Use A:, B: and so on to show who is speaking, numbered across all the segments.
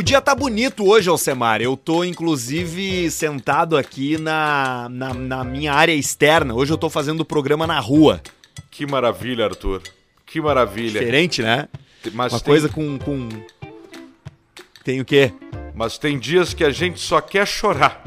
A: O dia tá bonito hoje, Alcemar. Eu tô, inclusive, sentado aqui na, na, na minha área externa. Hoje eu tô fazendo o programa na rua.
B: Que maravilha, Arthur. Que maravilha.
A: Diferente, né?
B: Mas
A: Uma
B: tem,
A: coisa com, com. Tem o quê?
B: mas tem dias que a gente só quer chorar.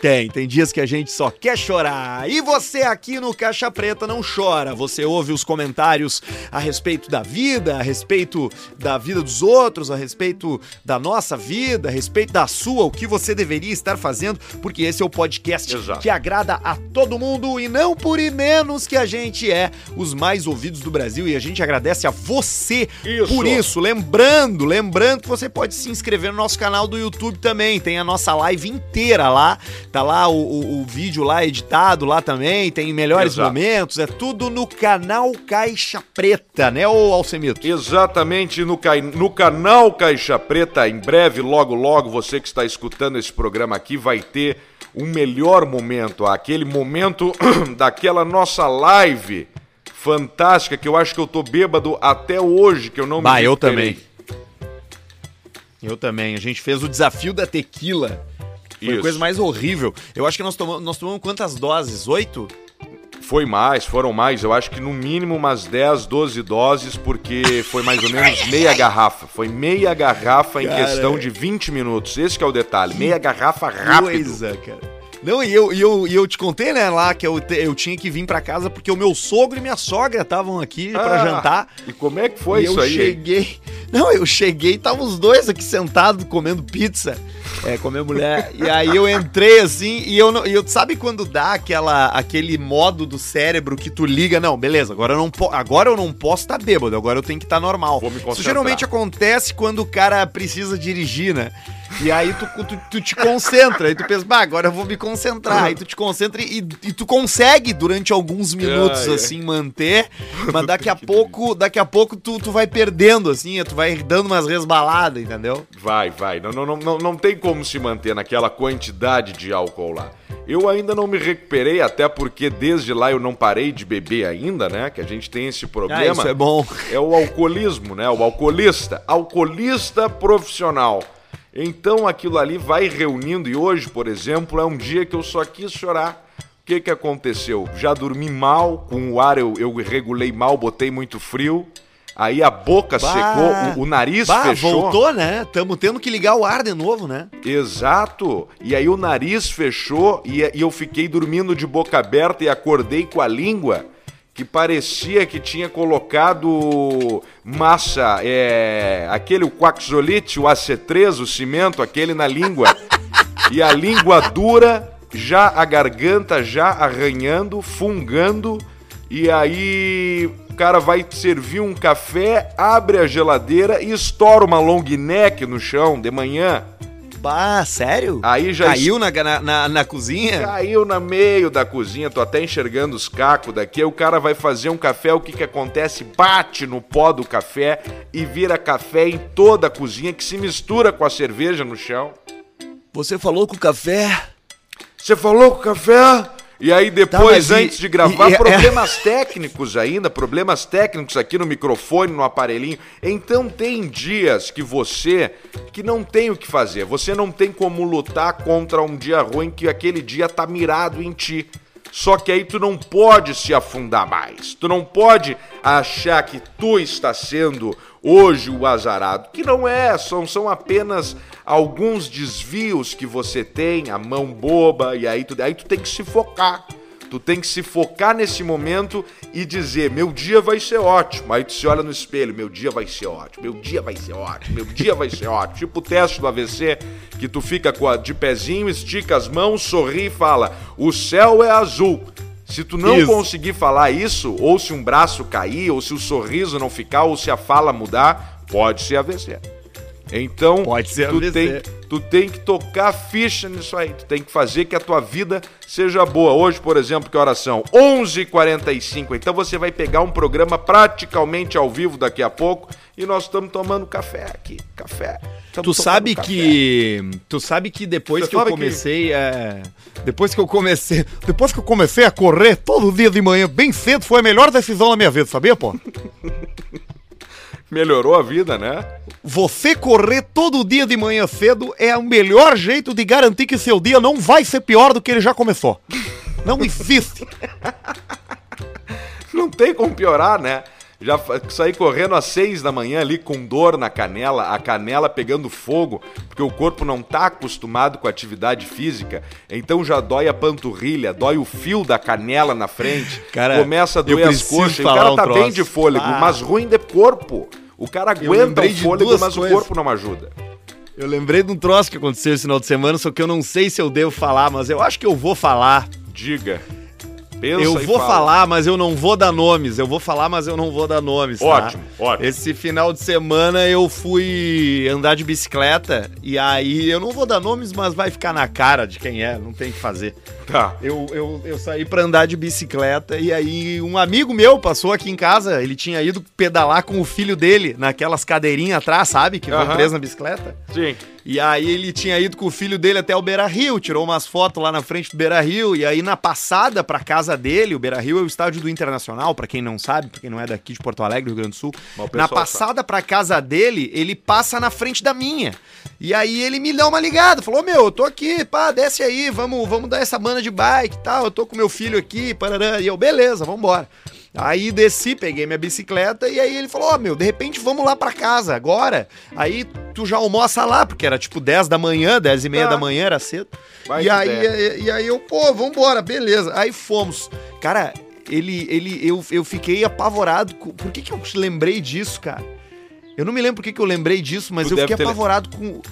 A: Tem, tem dias que a gente só quer chorar. E você aqui no Caixa Preta não chora. Você ouve os comentários a respeito da vida, a respeito da vida dos outros, a respeito da nossa vida, a respeito da sua, o que você deveria estar fazendo, porque esse é o podcast
B: Exato.
A: que agrada a todo mundo e não por e menos que a gente é os mais ouvidos do Brasil e a gente agradece a você
B: Isso.
A: por isso. Lembrando, lembrando que você pode se inscrever no nosso canal do YouTube também. Tem a nossa live inteira lá. Tá lá o, o- o vídeo lá editado lá também. Tem melhores
B: Exato.
A: momentos. É tudo no canal Caixa Preta, né, ô Alcemito?
B: Exatamente no, cai- no canal Caixa Preta, em breve, logo logo, você que está escutando esse programa aqui vai ter o melhor momento, aquele momento daquela nossa live fantástica que eu acho que eu tô bêbado até hoje, que eu não
A: Bah,
B: me
A: eu
B: recuperei.
A: também. Eu também. A gente fez o desafio da tequila. Foi a
B: Isso.
A: coisa mais horrível. Eu acho que nós tomamos, nós tomamos quantas doses? Oito?
B: Foi mais, foram mais, eu acho que no mínimo umas 10, 12 doses, porque foi mais ou menos meia garrafa. Foi meia garrafa em
A: Cara.
B: questão de 20 minutos. Esse que é o detalhe, meia garrafa rápido.
A: Coisa, cara. Não, e eu, e eu, e eu te contei, né, lá que eu, te- eu tinha que vir pra casa porque o meu sogro e minha sogra estavam aqui
B: Ah,
A: jantar.
B: E como é que foi
A: e
B: isso
A: eu
B: aí?
A: cheguei. Não, eu cheguei e estavam os dois aqui sentados comendo pizza. É, minha mulher. E aí eu entrei assim, e eu não. E eu, sabe quando dá aquela, aquele modo do cérebro que tu liga? Não, beleza, agora eu não, po- agora eu não posso estar bêbado, agora eu tenho que estar normal.
B: Vou me
A: Isso geralmente acontece quando o cara precisa dirigir, né? E aí tu, tu, tu te concentra, aí tu pensa, bah, agora eu vou me concentrar. Aí tu te concentra e, e tu consegue durante alguns minutos,
B: Ai, ai.
A: assim, manter, mas daqui a pouco, daqui a pouco tu, tu vai perdendo, assim, tu vai dando umas resbaladas, entendeu?
B: Vai, vai. Não, não, não, não, não tem como se manter naquela quantidade de álcool lá. Eu ainda não me recuperei, até porque desde lá eu não parei de beber ainda, né? Que a gente tem esse problema.
A: Ah, isso é bom.
B: É o alcoolismo, né? O alcoolista. Alcoolista profissional. Então aquilo ali vai reunindo e hoje, por exemplo, é um dia que eu só quis chorar. O que que aconteceu? Já dormi mal, com o ar eu, eu regulei mal, botei muito frio. Aí a boca
A: Bah.
B: secou, o, o nariz
A: Bah,
B: fechou.
A: voltou, né? Tamo tendo que ligar o ar de novo, né?
B: Exato. E aí o nariz fechou e, e eu fiquei dormindo de boca aberta e acordei com a língua que parecia que tinha colocado massa, é, aquele o quaxolite, o AC3, o cimento, aquele na língua. e a língua dura, já a garganta já arranhando, fungando. E aí o cara vai servir um café, abre a geladeira e estoura uma long neck no chão de manhã.
A: Bah, sério?
B: Aí já
A: Caiu na, na, na, na cozinha?
B: Caiu na meio da cozinha, tô até enxergando os cacos daqui. Aí o cara vai fazer um café, o que que acontece? Bate no pó do café e vira café em toda a cozinha que se mistura com a cerveja no chão.
A: Você falou com o café?
B: Você falou com o café? E aí depois,
A: Tá, mas e-
B: antes de gravar,
A: e- é-
B: problemas técnicos ainda, problemas técnicos aqui no microfone, no aparelhinho. Então tem dias que você que não tem o que fazer, você não tem como lutar contra um dia ruim que aquele dia tá mirado em ti. Só que aí tu não pode se afundar mais. Tu não pode achar que tu está sendo hoje o azarado. Que não é, são, são apenas alguns desvios que você tem, a mão boba, e aí tu, aí tu tem que se focar. Tu tem que se focar nesse momento e dizer: meu dia vai ser ótimo. Aí tu se olha no espelho: meu dia vai ser ótimo, meu dia vai ser ótimo, meu dia vai ser ótimo. Tipo o teste do AVC, que tu fica de pezinho, estica as mãos, sorri e fala: o céu é azul. Se tu não
A: Isso.
B: conseguir falar isso, ou se um braço cair, ou se o sorriso não ficar, ou se a fala mudar, pode ser AVC. Então,
A: Pode ser
B: tu
A: AVC.
B: tem, tu tem que tocar ficha nisso aí. Tu tem que fazer que a tua vida seja boa. Hoje, por exemplo, que horas são? 11h45. Então você vai pegar um programa praticamente ao vivo daqui a pouco e nós estamos tomando café aqui. Café.
A: Tu sabe
B: café.
A: que. Tu sabe que depois que eu
B: sabe que-
A: comecei a. Depois que eu comecei. Depois que eu comecei a correr todo dia de manhã, bem cedo, foi a melhor decisão da minha vida, sabia, pô?
B: Melhorou a vida, né?
A: Você correr todo dia de manhã cedo é o melhor jeito de garantir que seu dia não vai ser pior do que ele já começou. Não existe.
B: Não tem como piorar, né? Já saí correndo às seis da manhã ali com dor na canela, a canela pegando fogo, porque o corpo não tá acostumado com a atividade física, então já dói a panturrilha, dói o fio da canela na frente,
A: Cara,
B: começa a doer as coxas, o cara
A: um
B: tá
A: troço.
B: bem de fôlego,
A: Ah.
B: mas ruim de corpo. O cara aguenta o
A: de
B: fôlego, mas
A: coisas.
B: o corpo não ajuda.
A: Eu lembrei de um troço que aconteceu esse final de semana, só que eu não sei se eu devo falar, mas eu acho que eu vou falar.
B: Diga. Pensa
A: eu vou
B: fala.
A: falar, mas eu não vou dar nomes. Eu vou falar, mas eu não vou dar nomes. tá?
B: Ótimo, ótimo.
A: Esse final de semana eu fui andar de bicicleta e aí eu não vou dar nomes, mas vai ficar na cara de quem é, não tem o que fazer.
B: Tá.
A: Eu, eu, eu saí pra andar de bicicleta e aí um amigo meu passou aqui em casa, ele tinha ido pedalar com o filho dele naquelas cadeirinhas atrás, sabe? Que vão
B: Aham.
A: preso na bicicleta.
B: Sim.
A: E aí ele tinha ido com o filho dele até o Beira Rio, tirou umas fotos lá na frente do Beira Rio, e aí na passada pra casa dele, o Beira Rio é o estádio do Internacional, pra quem não sabe, pra quem não é daqui de Porto Alegre, Rio Grande do Sul. Na passada pra casa dele, ele passa na frente da minha. E aí ele me dá uma ligada, falou: "Meu, eu tô aqui, pá, desce aí, vamos, vamos dar essa banda de bike e tal, eu tô com meu filho aqui, parará". E eu, beleza, vambora. Aí desci, peguei minha bicicleta e aí ele falou: Ó, meu, de repente vamos lá pra casa agora. Aí tu já almoça lá, porque era tipo 10 da manhã, 10 e meia
B: Tá.
A: da manhã, era cedo.
B: Vai
A: e aí,
B: der.
A: e, aí eu, pô, vambora, beleza. Aí fomos. Cara, ele, ele, eu, eu fiquei apavorado. Por que, que eu lembrei disso, cara? Eu não me lembro por que, eu lembrei disso, mas
B: Tu
A: eu fiquei
B: ter-
A: apavorado com. Por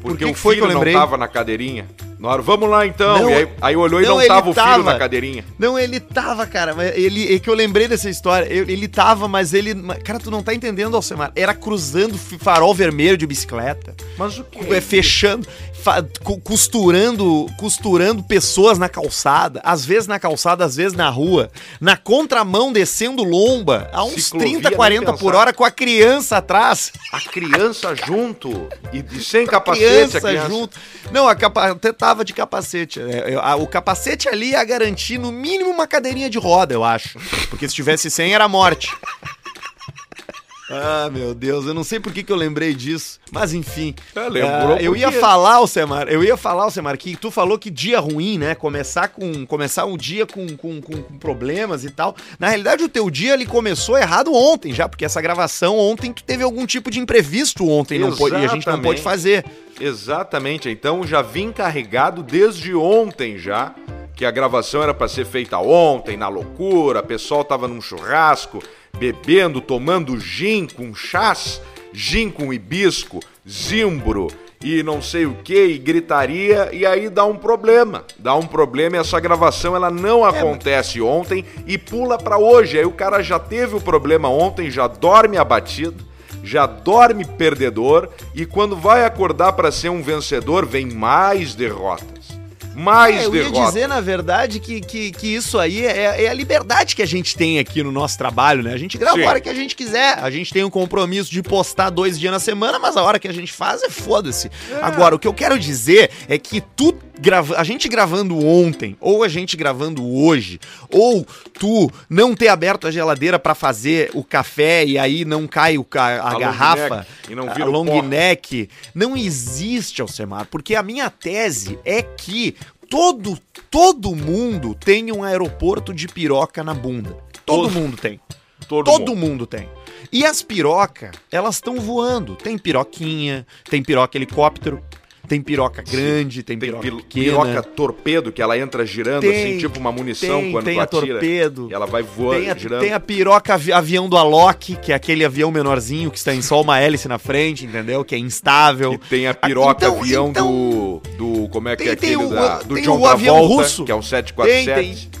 B: Porque
A: que,
B: o
A: que foi que eu lembrei?
B: não tava na cadeirinha. Na hora, vamos lá então.
A: Não,
B: aí, aí olhou e
A: não, ele
B: tava o filho na cadeirinha.
A: Não, ele tava, cara. mas Ele, é que eu lembrei dessa história. Ele tava, mas ele. Cara, tu não tá entendendo, Alcemar. Era cruzando farol vermelho de bicicleta.
B: Mas o que?
A: É, fechando, fa- costurando, costurando pessoas na calçada, às vezes na calçada, às vezes na rua, na contramão descendo lomba, a uns
B: Ciclovia,
A: 30,
B: nem
A: 40 por hora com a criança atrás.
B: A criança junto e, e sem capacete
A: criança,
B: a criança.
A: junto. Não, a capa... até tava de capacete. É, o capacete ali ia garantir no mínimo uma cadeirinha de roda, eu acho. Porque se tivesse sem era morte. Ah, meu Deus, eu não sei por que, que eu lembrei disso, mas enfim.
B: É, lembrou
A: Ah, eu ia falar, Alcemar, eu ia falar, Alcemar, que tu falou que dia ruim, né? Começar com começar um dia com, com, com- com problemas e tal. Na realidade, o teu dia ele começou errado ontem já, porque essa gravação ontem tu teve algum tipo de imprevisto ontem não pôde- e a gente não pôde fazer.
B: Exatamente. Então já vim carregado desde ontem já. Que a gravação era pra ser feita ontem, na loucura, o pessoal tava num churrasco, bebendo, tomando gin com chás, gin com hibisco, zimbro e não sei o que, e gritaria, e aí dá um problema. Dá um problema e essa gravação ela não acontece ontem e pula pra hoje. Aí o cara já teve o problema ontem, já dorme abatido já dorme perdedor e quando vai acordar para ser um vencedor, vem mais derrotas. Mais
A: É, eu ia
B: derrotas.
A: dizer, na verdade, que, que, que isso aí é, é a liberdade que a gente tem aqui no nosso trabalho, né? A gente grava
B: Sim.
A: a hora que a gente quiser. A gente tem um compromisso de postar dois dias na semana, mas a hora que a gente faz é foda-se. Agora, o que eu quero dizer é que tu grava, a gente gravando ontem, ou a gente gravando hoje, ou tu não ter aberto a geladeira pra fazer o café e aí não cai o ca- a,
B: A
A: garrafa,
B: e não
A: a
B: vira o
A: long
B: pó.
A: neck, não existe, Alcemar, porque a minha tese é que todo, todo mundo tem um aeroporto de piroca na bunda. Todo,
B: Todo-
A: mundo tem.
B: Todo,
A: Todo
B: mundo.
A: mundo tem. E as pirocas, elas estão voando. Tem piroquinha, tem piroca helicóptero, tem piroca grande, tem,
B: Tem
A: piroca
B: pil-
A: pequena.
B: piroca torpedo que ela entra girando
A: Tem,
B: assim, tipo uma munição
A: tem,
B: quando
A: tem
B: tu
A: a
B: atira.
A: torpedo.
B: E ela vai voando,
A: Tem a,
B: girando.
A: tem a piroca avi- avião do Alok, que é aquele avião menorzinho que está em só uma hélice na frente, entendeu? Que é instável.
B: E tem a piroca
A: Então-
B: avião
A: então-
B: do, do. Como é que
A: Tem-
B: é
A: tem
B: aquele
A: o-
B: da, do
A: tem
B: John
A: o avião
B: Travolta,
A: russo.
B: que é um
A: Tem,
B: 747.
A: tem. Tem,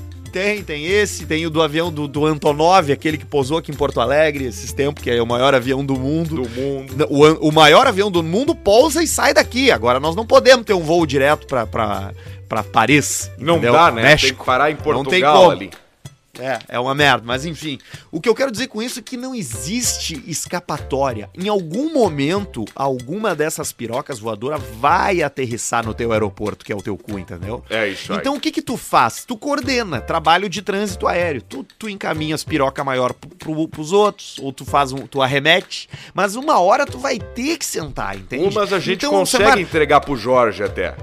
A: tem esse, tem o do avião do, do Antonov, aquele que pousou aqui em Porto Alegre esses tempos, que é o maior avião do mundo.
B: Do mundo.
A: O, o maior avião do mundo pousa e sai daqui. Agora nós não podemos ter um voo direto pra, pra, pra Paris.
B: Não
A: entendeu?
B: dá, né? Tem
A: México.
B: que parar em
A: Não tem
B: Portugal
A: como.
B: ali.
A: É, é uma merda, mas enfim. O que eu quero dizer com isso é que não existe escapatória. Em algum momento, alguma dessas pirocas voadoras vai aterrissar no teu aeroporto, que é o teu cu, entendeu?
B: É isso aí.
A: Então o que que tu faz? Tu coordena trabalho de trânsito aéreo. Tu, tu encaminha as piroca maior pro, pro, pros outros, ou tu faz um, tu arremete, mas uma hora tu vai ter que sentar, entende?
B: Umas a gente
A: Então,
B: consegue entregar pro Jorge até.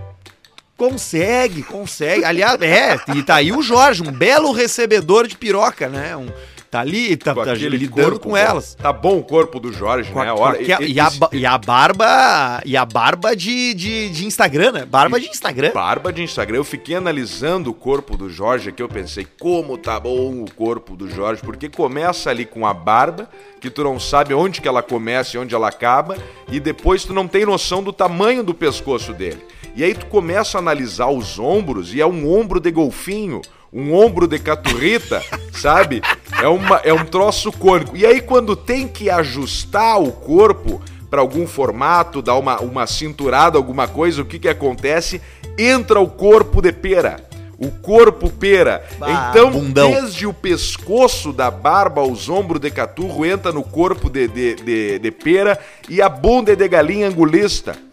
A: Consegue, consegue. Aliás, é, e tá aí o Jorge, um belo recebedor de piroca, né? Um, tá ali, tá, tá lidando
B: corpo
A: com elas.
B: Tá bom o corpo do Jorge,
A: Com a-
B: né? Olha, e-
A: e, a, e a barba. E a barba de, de, de Instagram, né? Barba de Instagram.
B: Barba de Instagram. Eu fiquei analisando o corpo do Jorge aqui, eu pensei, como tá bom o corpo do Jorge, porque começa ali com a barba, que tu não sabe onde que ela começa e onde ela acaba, e depois tu não tem noção do tamanho do pescoço dele. E aí tu começa a analisar os ombros, e é um ombro de golfinho, um ombro de caturrita, sabe? É, uma, é um troço cônico. E aí quando tem que ajustar o corpo para algum formato, dar uma, uma cinturada, alguma coisa, o que que acontece? Entra o corpo de pera. O corpo pera.
A: Bah,
B: então,
A: bundão.
B: desde o pescoço da barba aos ombros de caturro, entra no corpo de, de, de, de pera e a bunda é de galinha angulista.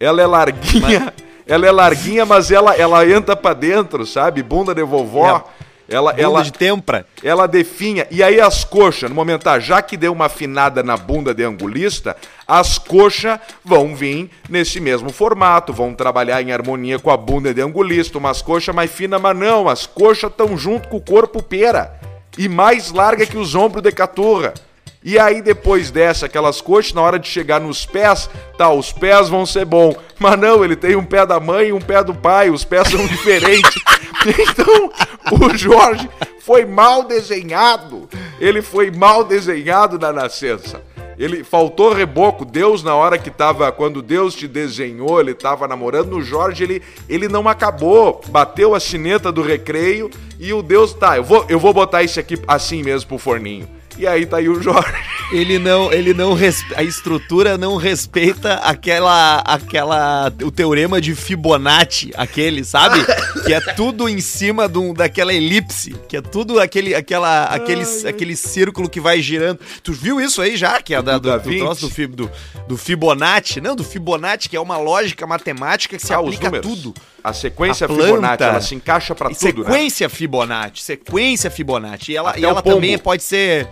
B: Ela é larguinha, ela é larguinha, mas ela, ela entra pra dentro, sabe? Bunda de vovó. Ela,
A: Bunda
B: ela,
A: de tempra.
B: ela definha. E aí as coxas, no momento, ah, já que deu uma afinada na bunda de angulista, as coxas vão vir nesse mesmo formato, vão trabalhar em harmonia com a bunda de angulista, umas coxas mais finas, mas não, as coxas estão junto com o corpo pera. E mais larga que os ombros de caturra. E aí depois dessa, aquelas coxas, na hora de chegar nos pés, tá, os pés vão ser bom. Mas não, ele tem um pé da mãe e um pé do pai, os pés são diferentes. Então, o Jorge foi mal desenhado. Ele foi mal desenhado na nascença. Ele faltou reboco. Deus, na hora que tava. Quando Deus te desenhou, ele tava namorando. No Jorge, ele, ele não acabou. Bateu a sineta do recreio e o Deus. Tá, eu vou, eu vou botar esse aqui assim mesmo pro forninho. E aí tá aí o Jorge.
A: Ele não, ele não a estrutura não respeita aquela aquela o teorema de Fibonacci, aquele, sabe? que é tudo em cima de um- daquela elipse, que é tudo aquele aquela aquele, aquele círculo que vai girando. Tu viu isso aí já, que é da, do,
B: Da
A: do, troço do, fi- do, do Fibonacci? Não, do Fibonacci, que é uma lógica matemática que se
B: Ah,
A: aplica a tudo.
B: A sequência
A: A.
B: Fibonacci, ela se encaixa pra
A: E
B: tudo, né?
A: sequência Fibonacci, sequência Fibonacci. E ela,
B: Até
A: e ela
B: pombo.
A: também pode ser.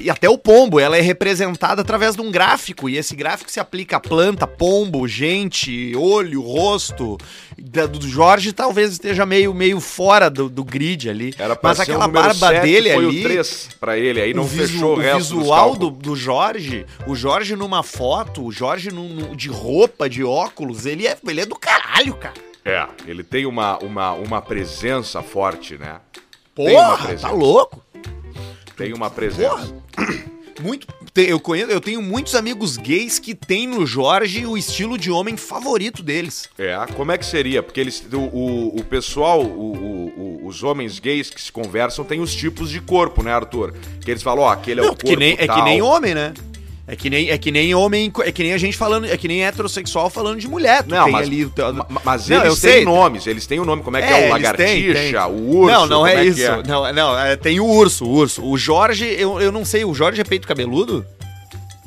A: E até o pombo, ela é representada através de um gráfico. E esse gráfico se aplica a planta, pombo, gente, olho, rosto. Da- Do Jorge talvez esteja meio, meio fora do, do grid ali.
B: Era pra
A: Mas
B: ser
A: aquela barba
B: 7,
A: dele
B: foi
A: ali.
B: o 3 pra ele, aí não
A: visu-
B: fechou o
A: o visual do, do Jorge, o Jorge numa foto, o Jorge num- num- de roupa, de óculos, ele é, ele é do caralho, cara.
B: É, ele tem uma, uma, uma presença forte, né? Tem
A: Porra, tá louco?
B: Tem uma presença.
A: Muito, te- eu conheço, eu tenho muitos amigos gays que têm no Jorge o estilo de homem favorito deles.
B: É, como é que seria? Porque eles, o, o, o pessoal, o- o- o- os homens gays que se conversam têm os tipos de corpo, né, Arthur? Que eles falam, ó, aquele é o
A: Não,
B: corpo
A: que nem, é
B: tal.
A: que nem homem, né? É que nem, é que nem homem, é que nem a gente falando, é que nem heterossexual falando de mulher. Tu
B: Não,
A: tem
B: mas,
A: ali, tu-
B: ma- mas
A: Não,
B: eles têm nomes, eles têm o nome. Como é que é, o lagartixa, o urso?
A: Não, não é,
B: que
A: isso. Não, não, é, tem o urso, o urso. O Jorge, eu, eu não sei, o Jorge é peito cabeludo?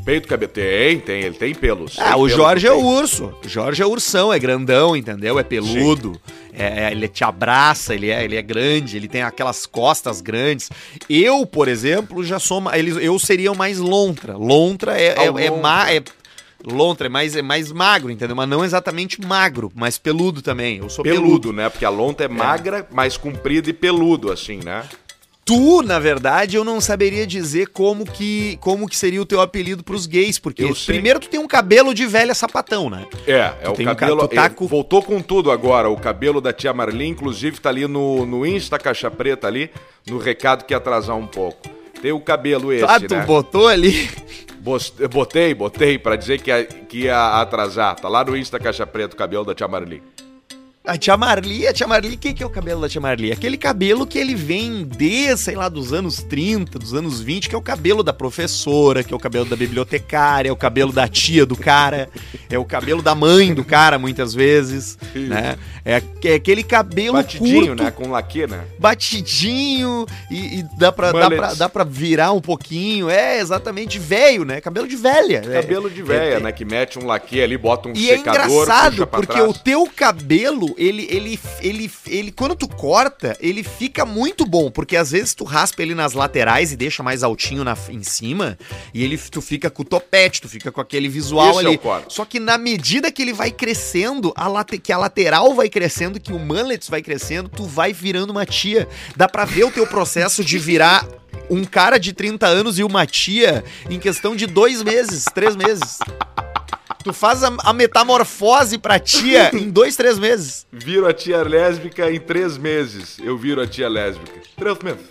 B: Peito cabelo. Tem, tem, ele tem pelos.
A: Ah,
B: Tem
A: o Jorge é o urso. O Jorge é ursão, é grandão, entendeu? É peludo. É, é, ele te abraça, ele é, ele é grande, ele tem aquelas costas grandes. Eu, por exemplo, já sou. ma- Eles, eu seria o mais lontra. Lontra é,
B: Ah,
A: é, é,
B: lontra.
A: ma- é- Lontra é mais, é mais magro, entendeu? Mas não exatamente magro, mas peludo também. Eu sou peludo.
B: Peludo, né? Porque a lonta é magra, mais comprida e peludo, assim, né?
A: Tu, na verdade, eu não saberia dizer como que, como que seria o teu apelido pros gays, porque
B: Eu sei.
A: primeiro tu tem um cabelo de velha sapatão, né?
B: É, é o
A: um ca-
B: cabelo.
A: tu tá
B: é,
A: com-
B: Voltou com tudo agora. O cabelo da tia Marli, inclusive, tá ali no, no Insta Caixa Preta ali, no recado que ia atrasar um pouco. Tem o cabelo esse,
A: ah, tu
B: né?
A: botou ali.
B: Botei, botei pra dizer que ia, que ia atrasar. Tá lá no Insta Caixa Preta o cabelo da tia Marli.
A: A tia Marli, a tia Marli, o que, é o cabelo da tia Marli? Aquele cabelo que ele vem de, sei lá, dos anos 30, dos anos 20, que é o cabelo da professora, que é o cabelo da bibliotecária, é o cabelo da tia do cara, é o cabelo da mãe do cara, muitas vezes, né? É, é aquele cabelo
B: Batidinho,
A: curto,
B: né? Com laque, né?
A: batidinho e, e dá, pra, dá, pra, dá pra virar um pouquinho. É, exatamente, velho, né? Cabelo de velha. É,
B: Cabelo de véia,
A: é,
B: né? Que mete um laque ali, bota um
A: e é
B: secador,
A: engraçado,
B: puxa pra
A: porque
B: trás.
A: o teu cabelo, ele, ele, ele, ele, quando tu corta, ele fica muito bom, porque às vezes tu raspa ele nas laterais e deixa mais altinho na, em cima, e ele, tu fica com o topete, tu fica com aquele visual
B: é
A: ali.
B: corte.
A: Só que na medida que ele vai crescendo, a late, que a lateral vai crescendo, que o mullets vai crescendo, tu vai virando uma tia. Dá pra ver o teu processo de virar um cara de 30 anos e uma tia em questão de dois meses, três meses. Tu faz a, a metamorfose pra tia em dois, três meses.
B: Viro a tia lésbica em três meses. Eu viro a tia lésbica. Três meses.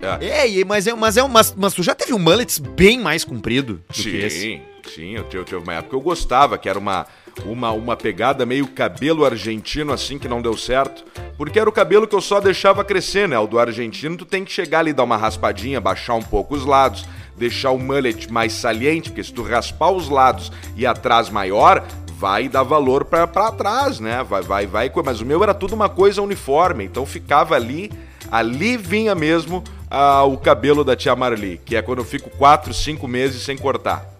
B: É.
A: É, e- mas, é, mas, é, mas, mas tu já teve um mullets bem mais comprido do que esse.
B: Sim, sim. Eu tive, tive uma época que eu gostava, que era uma, uma, uma pegada meio cabelo argentino, assim, que não deu certo. Porque era o cabelo que eu só deixava crescer, né? O do argentino, tu tem que chegar ali, dar uma raspadinha, baixar um pouco os lados, deixar o mullet mais saliente, porque se tu raspar os lados e atrás maior, vai dar valor pra, pra trás, né? Vai, vai, vai. Mas o meu era tudo uma coisa uniforme, então ficava ali, ali vinha mesmo ah, o cabelo da tia Marli, que é quando eu fico quatro, cinco meses sem cortar.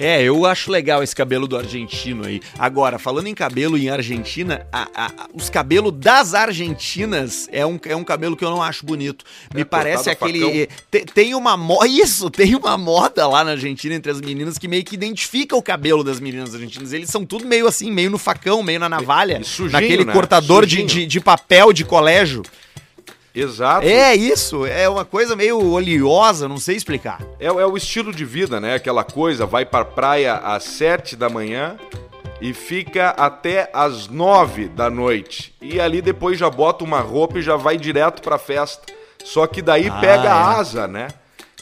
A: É, eu acho legal esse cabelo do argentino aí. Agora, falando em cabelo em Argentina, a- a- a- os cabelos das argentinas é um, é um cabelo que eu não acho bonito. Me
B: É,
A: parece aquele. te- tem uma moda. Isso, tem uma moda lá na Argentina entre as meninas que meio que identifica o cabelo das meninas argentinas. Eles são tudo meio assim, meio no facão, meio na navalha.
B: E sujinho,
A: naquele
B: né?
A: cortador de, de, de papel de colégio.
B: Exato.
A: É isso, é uma coisa meio oleosa, não sei explicar.
B: É, é o estilo de vida, né? Aquela coisa, vai pra praia às sete da manhã e fica até às nove da noite. E ali depois já bota uma roupa e já vai direto pra festa. Só que daí
A: Ah,
B: pega
A: é.
B: a asa, né?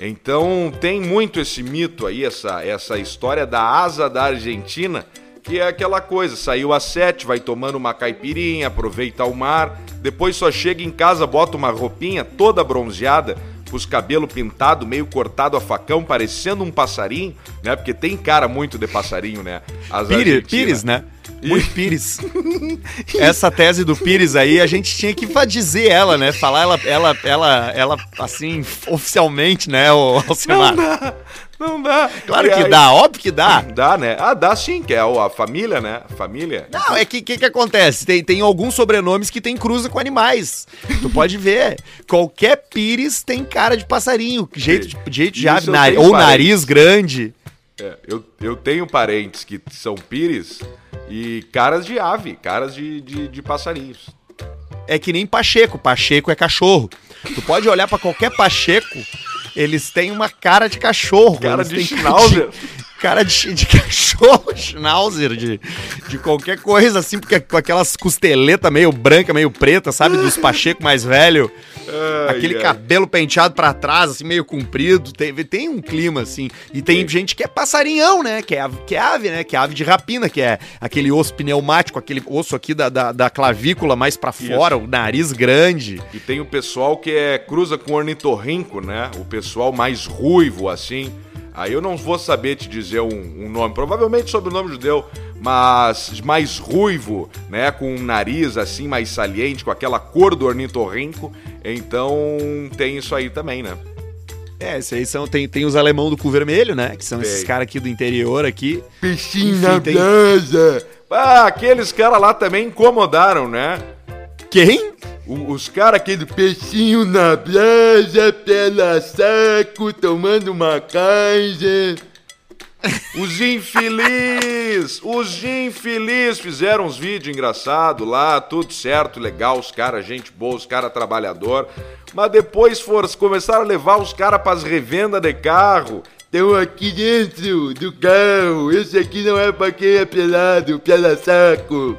B: Então tem muito esse mito aí, essa, essa história da asa da Argentina, que é aquela coisa, saiu às sete, vai tomando uma caipirinha, aproveita o mar, depois só chega em casa, bota uma roupinha toda bronzeada, com os cabelos pintados, meio cortado a facão, parecendo um passarinho, né? Porque tem cara muito de passarinho, né?
A: Pires. Pires, né? Muito Pires. Essa tese do Pires aí, a gente tinha que dizer ela, né? Falar ela, ela, ela, ela assim, oficialmente, né, o Alcemar?
B: Não dá, não dá.
A: Claro
B: E
A: que
B: aí-
A: dá, óbvio que dá.
B: Dá, né? Ah, dá sim, que é a família, né? Família.
A: Não, é que o que, que acontece? Tem, tem alguns sobrenomes que tem cruza com animais. Tu pode ver. Qualquer Pires tem cara de passarinho, jeito de, jeito de ave, ou
B: parentes.
A: nariz grande.
B: É, eu, eu tenho parentes que são pires e caras de ave, caras de, de, de passarinhos.
A: É que nem Pacheco. Pacheco é cachorro. Tu pode olhar pra qualquer Pacheco, eles têm uma cara de cachorro.
B: Cara de
A: têm
B: schnauzer.
A: Cara de, de cachorro, schnauzer, de, de qualquer coisa assim, porque com aquelas costeletas meio branca, meio preta, sabe? Dos Pacheco mais velho.
B: Ai,
A: Aquele
B: ai.
A: cabelo penteado pra trás, assim, meio comprido. Tem, tem um clima, assim. E tem gente que é passarinhão, né? Que é, ave, que é ave, né? Que é ave de rapina, que é aquele osso pneumático, aquele osso aqui da, da, da clavícula mais pra fora, o nariz grande.
B: E tem o pessoal que é cruza com ornitorrinco, né? O pessoal mais ruivo, assim. Aí eu não vou saber te dizer um, um nome, provavelmente sobrenome judeu, mas mais ruivo, né? Com um nariz assim mais saliente, com aquela cor do ornitorrinco. Então tem isso aí também, né?
A: É, esses aí são. Tem, tem os alemão do cu vermelho, né? Que são esses
B: Tem.
A: caras aqui do interior aqui.
B: Peixinho
A: Enfim,
B: na
A: tem-.
B: Ah, aqueles caras lá também incomodaram, né?
A: Quem?
B: O- os caras aqui do peixinho na plaza, pela saco, tomando uma canja. Os infeliz, os infeliz fizeram uns vídeos engraçados lá, tudo certo, legal, os caras, gente boa, os caras trabalhador. Mas depois foram, começaram a levar os caras pras revendas de carro. Estão aqui dentro do carro, esse aqui não é pra quem é pelado, pela saco.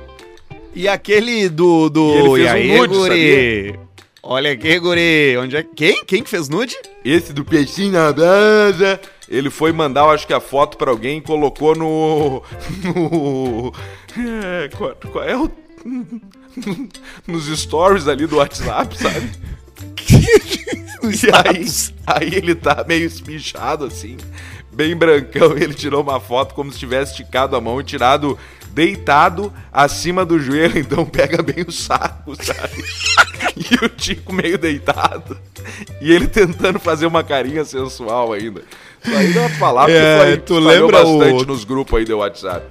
A: E aquele do. do...
B: E um
A: aí,
B: nude,
A: guri? Olha aqui, guri. Onde é. Quem? Quem que fez nude?
B: Esse do peixinho na brasa, ele foi mandar, eu acho que a foto pra alguém e colocou no. no. É, qual, qual é o. nos stories ali do WhatsApp, sabe? e aí, aí ele tá meio espichado assim, bem brancão. Ele tirou uma foto como se tivesse esticado a mão e tirado deitado acima do joelho, então pega bem o saco, sabe? e o Tico meio deitado. E ele tentando fazer uma carinha sensual ainda. Isso aí pra falar, porque
A: É,
B: foi,
A: tu lembra
B: bastante
A: o-
B: nos grupos aí do WhatsApp.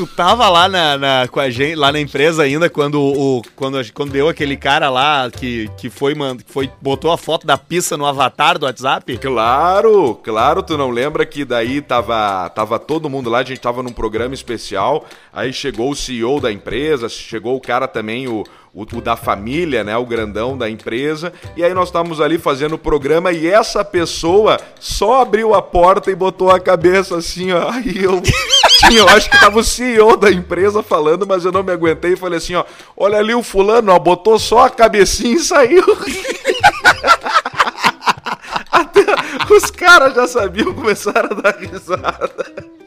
A: Tu tava lá na, na- com a gente, lá na empresa ainda, quando, o, quando, quando deu aquele cara lá que, que foi, man, foi, botou a foto da pista no avatar do WhatsApp?
B: Claro, claro, tu não lembra que daí tava, tava todo mundo lá, a gente tava num programa especial, aí chegou o CEO da empresa, chegou o cara também, o, o, o da família, né, o grandão da empresa, e aí nós estávamos ali fazendo o programa e essa pessoa só abriu a porta e botou a cabeça assim, ó, aí eu... Tinha, eu acho que tava o CEO da empresa falando, mas eu não me aguentei e falei assim, ó, olha ali o fulano, ó, botou só a cabecinha e saiu. Até os caras já sabiam, começaram a dar risada.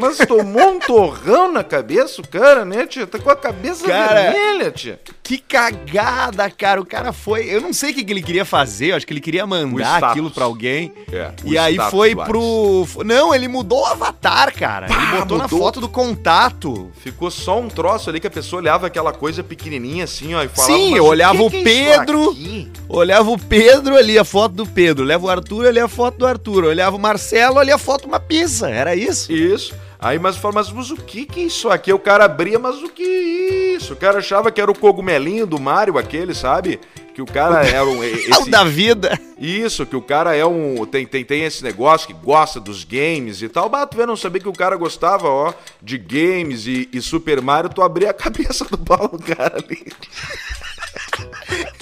B: Mas tomou um torrão na cabeça, o cara, né, tia? Tá com a cabeça
A: Cara,
B: vermelha, tia.
A: Que cagada, cara. O cara foi. Eu não sei o que, que ele queria fazer, eu acho que ele queria mandar aquilo pra alguém.
B: É, o
A: e aí foi pro. Não, ele mudou o avatar, cara. ele
B: Pá,
A: botou na
B: mudou.
A: foto do contato.
B: Ficou só um troço ali que a pessoa olhava aquela coisa pequenininha assim, ó, e falava...
A: Sim,
B: "Mas
A: eu olhava
B: que
A: o
B: que é isso
A: Pedro,
B: aqui?"
A: Olhava o Pedro ali, a foto do Pedro. Olhava o Arthur, ali a foto do Arthur. Olhava o Marcelo, ali a foto de uma pizza. Era isso.
B: Isso. Aí, mas fala, mas, mas o que que é isso aqui? O cara abria, mas o que é isso? O cara achava que era o cogumelinho do Mario, aquele, sabe? Que o cara era um... e-
A: É o
B: esse-
A: da vida.
B: Isso, que o cara é um. Tem, tem, tem esse negócio que gosta dos games e tal. Tu vê, não sabia que o cara gostava, ó, de games e, e Super Mario, tu abria a cabeça do Paulo, cara, ali.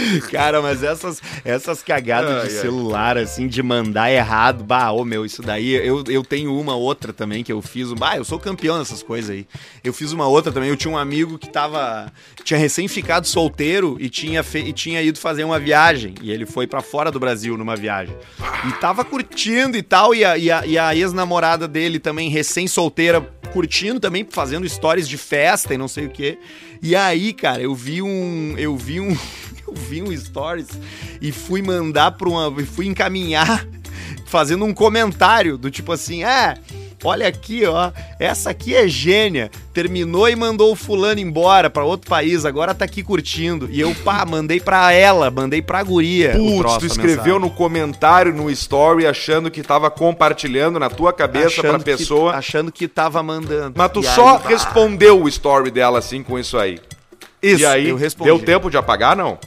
A: Cara, mas essas, essas cagadas
B: Ai,
A: de
B: ai.
A: celular, assim, de mandar errado, bah, ô meu, isso daí, eu, eu tenho uma outra também que eu fiz, bah, eu sou campeão nessas coisas aí. Eu fiz uma outra também, eu tinha um amigo que tava, tinha recém ficado solteiro e tinha, fe, e tinha ido fazer uma viagem, e ele foi pra fora do Brasil numa viagem. E tava curtindo e tal, e a, e a, e a ex-namorada dele também, recém-solteira, curtindo também, fazendo stories de festa e não sei o quê. E aí, cara, eu vi um, eu vi um, eu vi um stories e fui mandar para uma, e fui encaminhar fazendo um comentário do tipo assim, é, olha aqui, ó, essa aqui é gênia, terminou e mandou o fulano embora para outro país, agora tá aqui curtindo. E eu, pá, mandei pra ela, mandei pra guria.
B: Putz,
A: troço,
B: tu escreveu no comentário, no story, achando que tava compartilhando na tua cabeça pra
A: que-
B: pessoa.
A: achando que tava mandando.
B: Mas tu
A: E
B: só
A: aí,
B: respondeu o story dela assim com isso aí.
A: Isso,
B: e aí, deu tempo de apagar, não?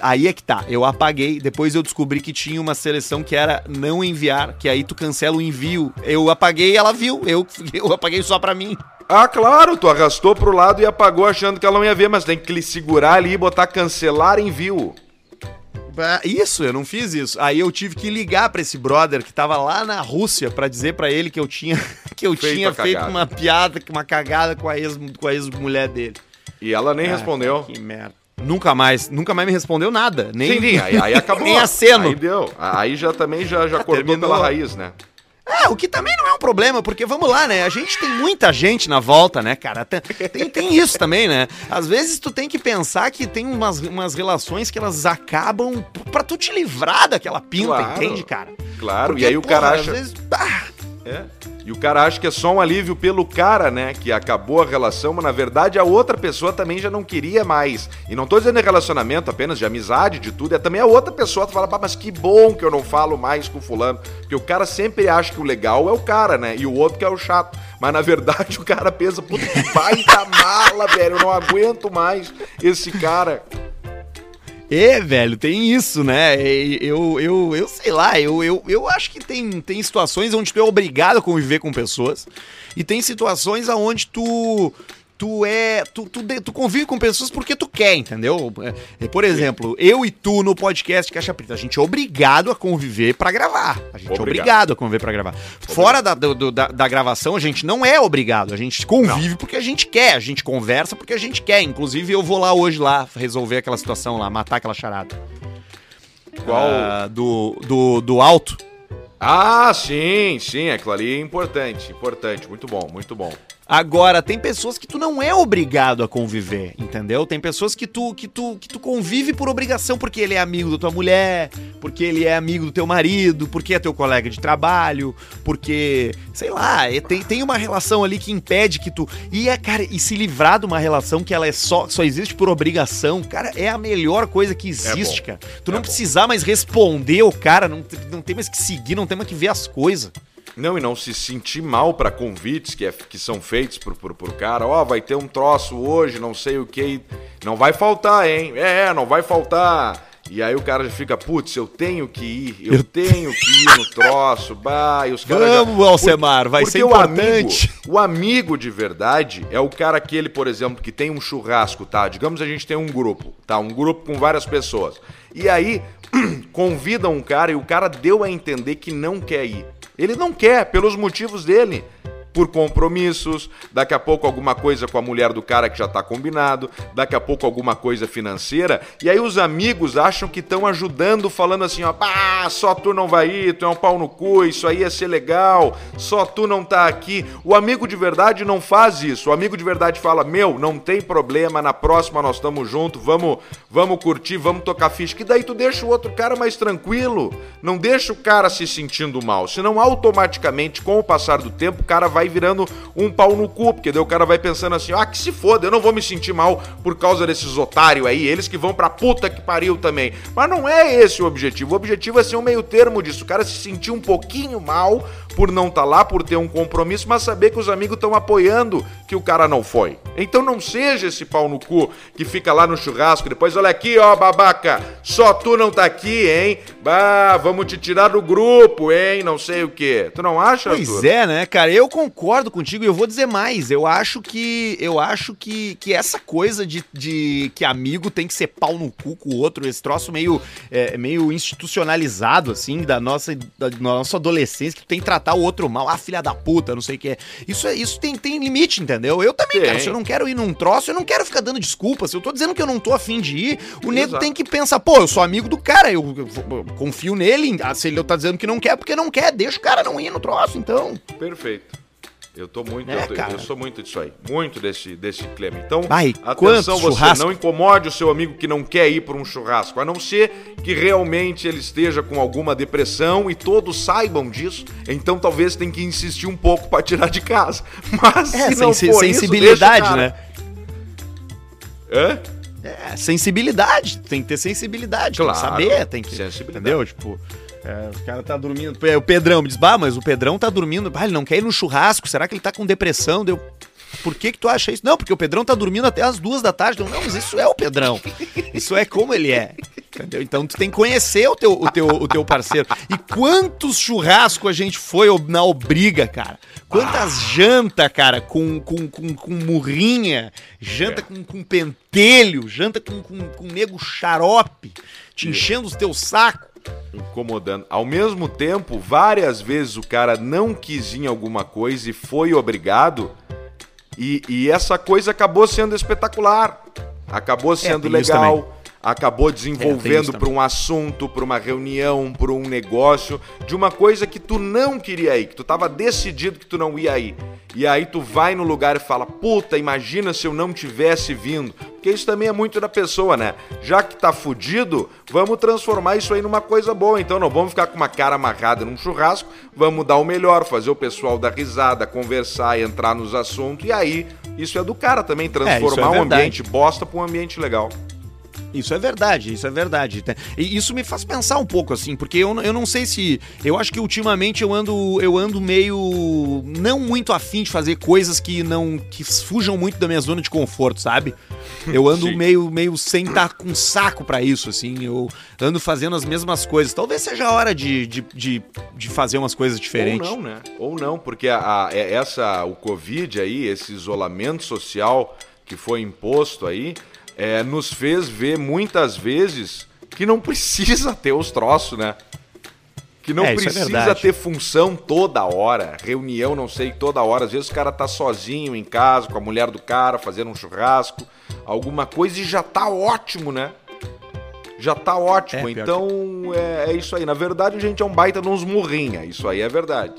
A: Aí é que tá, eu apaguei, depois eu descobri que tinha uma seleção que era não enviar, que aí tu cancela o envio. Eu apaguei e ela viu, eu, eu apaguei só pra mim.
B: Ah, claro, tu arrastou pro lado e apagou achando que ela não ia ver, mas tem que segurar ali e botar cancelar envio.
A: Isso, eu não fiz isso. Aí eu tive que ligar pra esse brother que tava lá na Rússia pra dizer pra ele que eu tinha que eu
B: Feito
A: tinha feito
B: cagada.
A: uma piada, uma cagada com a ex com a ex-mulher dele.
B: E ela nem
A: Ah,
B: respondeu.
A: Que merda. Nunca mais, nunca mais me respondeu nada, nem
B: Sim, sim, aí, aí acabou.
A: nem aceno.
B: Aí deu. Aí já também já, já cortou
A: terminou.
B: pela raiz, né?
A: É, o que também não é um problema, porque vamos lá, né? A gente tem muita gente na volta, né, cara? Tem, tem, tem isso também, né? Às vezes tu tem que pensar que tem umas, umas relações que elas acabam pra tu te livrar daquela pinta,
B: Claro.
A: entende, cara?
B: Claro,
A: Porque,
B: e aí o
A: porra,
B: cara
A: às
B: acha.
A: vezes, ah,
B: É. E o cara acha que é só um alívio pelo cara, né? Que acabou a relação, mas na verdade a outra pessoa também já não queria mais. E não tô dizendo de relacionamento apenas, de amizade, de tudo. É também a outra pessoa que fala, "Pá, mas que bom que eu não falo mais com fulano. Porque o cara sempre acha que o legal é o cara, né? E o outro que é o chato. Mas na verdade o cara pensa, puta que baita mala, velho. Eu não aguento mais esse cara.
A: É, velho, tem isso, né? E Eu, eu, eu sei lá, eu, eu, eu acho que tem, tem situações onde tu é obrigado a conviver com pessoas e tem situações aonde tu. Tu é. Tu, tu, tu convive com pessoas porque tu quer, entendeu? É, Por exemplo, eu e tu no podcast Caixa Preta, a gente é obrigado a conviver pra gravar. A gente é
B: Obrigado.
A: obrigado a conviver pra gravar. Fora da, do- da, da gravação, a gente não é obrigado. A gente convive porque a gente quer, a gente conversa porque a gente quer. Inclusive, eu vou lá hoje lá resolver aquela situação lá, matar aquela charada.
B: Qual?
A: Ah, do, do, do alto.
B: Ah, sim, sim, aquilo ali é importante, importante, muito bom, muito bom.
A: Agora, tem pessoas que tu não é obrigado a conviver, entendeu? Tem pessoas que tu, que tu, que tu convive por obrigação, porque ele é amigo da tua mulher, porque ele é amigo do teu marido, porque é teu colega de trabalho, porque, sei lá, é, tem, tem uma relação ali que impede que tu. E é, cara, e se livrar de uma relação que ela é só, só existe por obrigação, cara, é a melhor coisa que existe,
B: bom.
A: cara. Tu não
B: É bom.
A: precisar mais responder o cara, não, não tem mais que seguir, não tem mais que ver as coisas.
B: Não, e não se sentir mal pra convites que, é- que são feitos pro, pro, pro cara. Ó, vai ter um troço hoje, não sei o que. Não vai faltar, hein? É, não vai faltar. E aí o cara já fica, putz, eu tenho que ir, eu, tenho que ir no troço, bah, e os caras já-
A: Vamos, Alcemar, vai ser
B: o
A: importante.
B: Amigo, o amigo de verdade é o cara aquele, por exemplo, que tem um churrasco, tá? Digamos a gente tem um grupo, tá? Um grupo com várias pessoas. E aí convida um cara e o cara deu a entender que não quer ir. Ele não quer, pelos motivos dele. Por compromissos, daqui a pouco alguma coisa com a mulher do cara que já tá combinado, daqui a pouco alguma coisa financeira, e aí os amigos acham que estão ajudando, falando assim, ó, pá, só tu não vai ir, tu é um pau no cu, isso aí ia ser legal, só tu não tá aqui. O amigo de verdade não faz isso. O amigo de verdade fala, meu, não tem problema, na próxima nós estamos juntos, vamos, vamos curtir, vamos tocar ficha, que daí tu deixa o outro cara mais tranquilo, não deixa o cara se sentindo mal, senão automaticamente, com o passar do tempo, o cara vai virando um pau no cu, porque daí o cara vai pensando assim, ah, que se foda, eu não vou me sentir mal por causa desses otários aí, eles que vão pra puta que pariu também. Mas não é esse o objetivo, o objetivo é ser um meio termo disso, o cara se sentir um pouquinho mal por não estar lá, por ter um compromisso, mas saber que os amigos estão apoiando que o cara não foi. Então não seja esse pau no cu que fica lá no churrasco, depois olha aqui, ó, babaca, só tu não tá aqui, hein? Bah, vamos te tirar do grupo, hein? Não sei o quê. Tu não acha,
A: Pois
B: Arthur?
A: é, né, cara? Eu concordo contigo e eu vou dizer mais. Eu acho que eu acho que, que essa coisa de, de que amigo tem que ser pau no cu com o outro, esse troço meio, é, meio institucionalizado, assim, da nossa, da nossa adolescência, que tem que tratar o outro mal, ah, filha da puta, não sei o que é. Isso, é- isso tem, tem limite, entendeu? Eu também,
B: Tem.
A: cara. Se eu não quero ir num troço, eu não quero ficar dando desculpas. Se eu tô dizendo que eu não tô afim de ir, o nego tem que pensar, pô, eu sou amigo do cara, eu, eu- eu confio nele. ah, Se ele tá dizendo que não quer, porque não quer, deixa o cara não ir no troço, então.
B: Perfeito. Eu tô muito,
A: É,
B: eu, tô- eu sou muito disso aí, muito desse, desse clima. Então,
A: Vai,
B: atenção você,
A: churrasco?
B: não incomode o seu amigo que não quer ir para um churrasco, a não ser que realmente ele esteja com alguma depressão e todos saibam disso. Então talvez tem que insistir um pouco para tirar de casa. Mas
A: É,
B: se não
A: sensi-
B: for isso,
A: sensibilidade,
B: deixa o
A: né?
B: Hã?
A: É, sensibilidade. Tem que ter sensibilidade.
B: Claro,
A: Tem que saber, tem que.
B: sensibilidade.
A: Entendeu? Tipo. É, o cara tá dormindo. O Pedrão me diz, bah, mas o Pedrão tá dormindo. Ah, ele não quer ir no churrasco. Será que ele tá com depressão? Deu. Por que que tu acha isso? Não, porque o Pedrão tá dormindo até as duas da tarde. Eu, não, mas isso é o Pedrão. Isso é como ele é. Entendeu? Então tu tem que conhecer o teu, o teu, o teu parceiro. E quantos churrascos a gente foi na obriga, cara? Quantas janta, cara, com, com, com, com murrinha, janta com, com pentelho, janta com, com, com nego xarope, te enchendo os teus sacos.
B: Incomodando. Ao mesmo tempo, várias vezes o cara não quis ir em alguma coisa e foi obrigado, e, e essa coisa acabou sendo espetacular. Acabou sendo
A: É, tem isso
B: legal. Acabou
A: É,
B: desenvolvendo
A: isso
B: para um assunto, para uma reunião, para um negócio, de uma coisa que tu não queria ir, que tu tava decidido que tu não ia ir. E aí tu vai no lugar e fala: "Puta, imagina se eu não tivesse vindo". Porque isso também é muito da pessoa, né? Já que tá fudido, vamos transformar isso aí numa coisa boa. Então não vamos ficar com uma cara amarrada num churrasco, vamos dar o melhor, fazer o pessoal dar risada, conversar, entrar nos assuntos. E aí, isso é do cara também, transformar um
A: verdade.
B: ambiente bosta pra um ambiente legal.
A: Isso é verdade, isso é verdade. Tá? E isso me faz pensar um pouco, assim, porque eu, eu não sei se. Eu acho que ultimamente eu ando, eu ando meio. não muito afim de fazer coisas que não. que fujam muito da minha zona de conforto, sabe? Eu ando
B: Sim.
A: meio, meio sem estar com saco pra isso, assim. Eu ando fazendo as mesmas coisas. Talvez seja a hora de, de, de, de fazer umas coisas diferentes.
B: Ou não, né? Ou não, porque a, a- é- essa, o Covid aí, esse isolamento social que foi imposto aí, é, nos fez ver muitas vezes que não precisa ter os troços, né? Que não
A: É, é
B: precisa
A: verdade.
B: ter função toda hora, reunião não sei toda hora. Às vezes o cara tá sozinho em casa, com a mulher do cara, fazendo um churrasco, alguma coisa e já tá ótimo, né? já tá ótimo. É, então é, é, isso aí. Na verdade, a gente é um baita nos murrinha. Isso aí é verdade.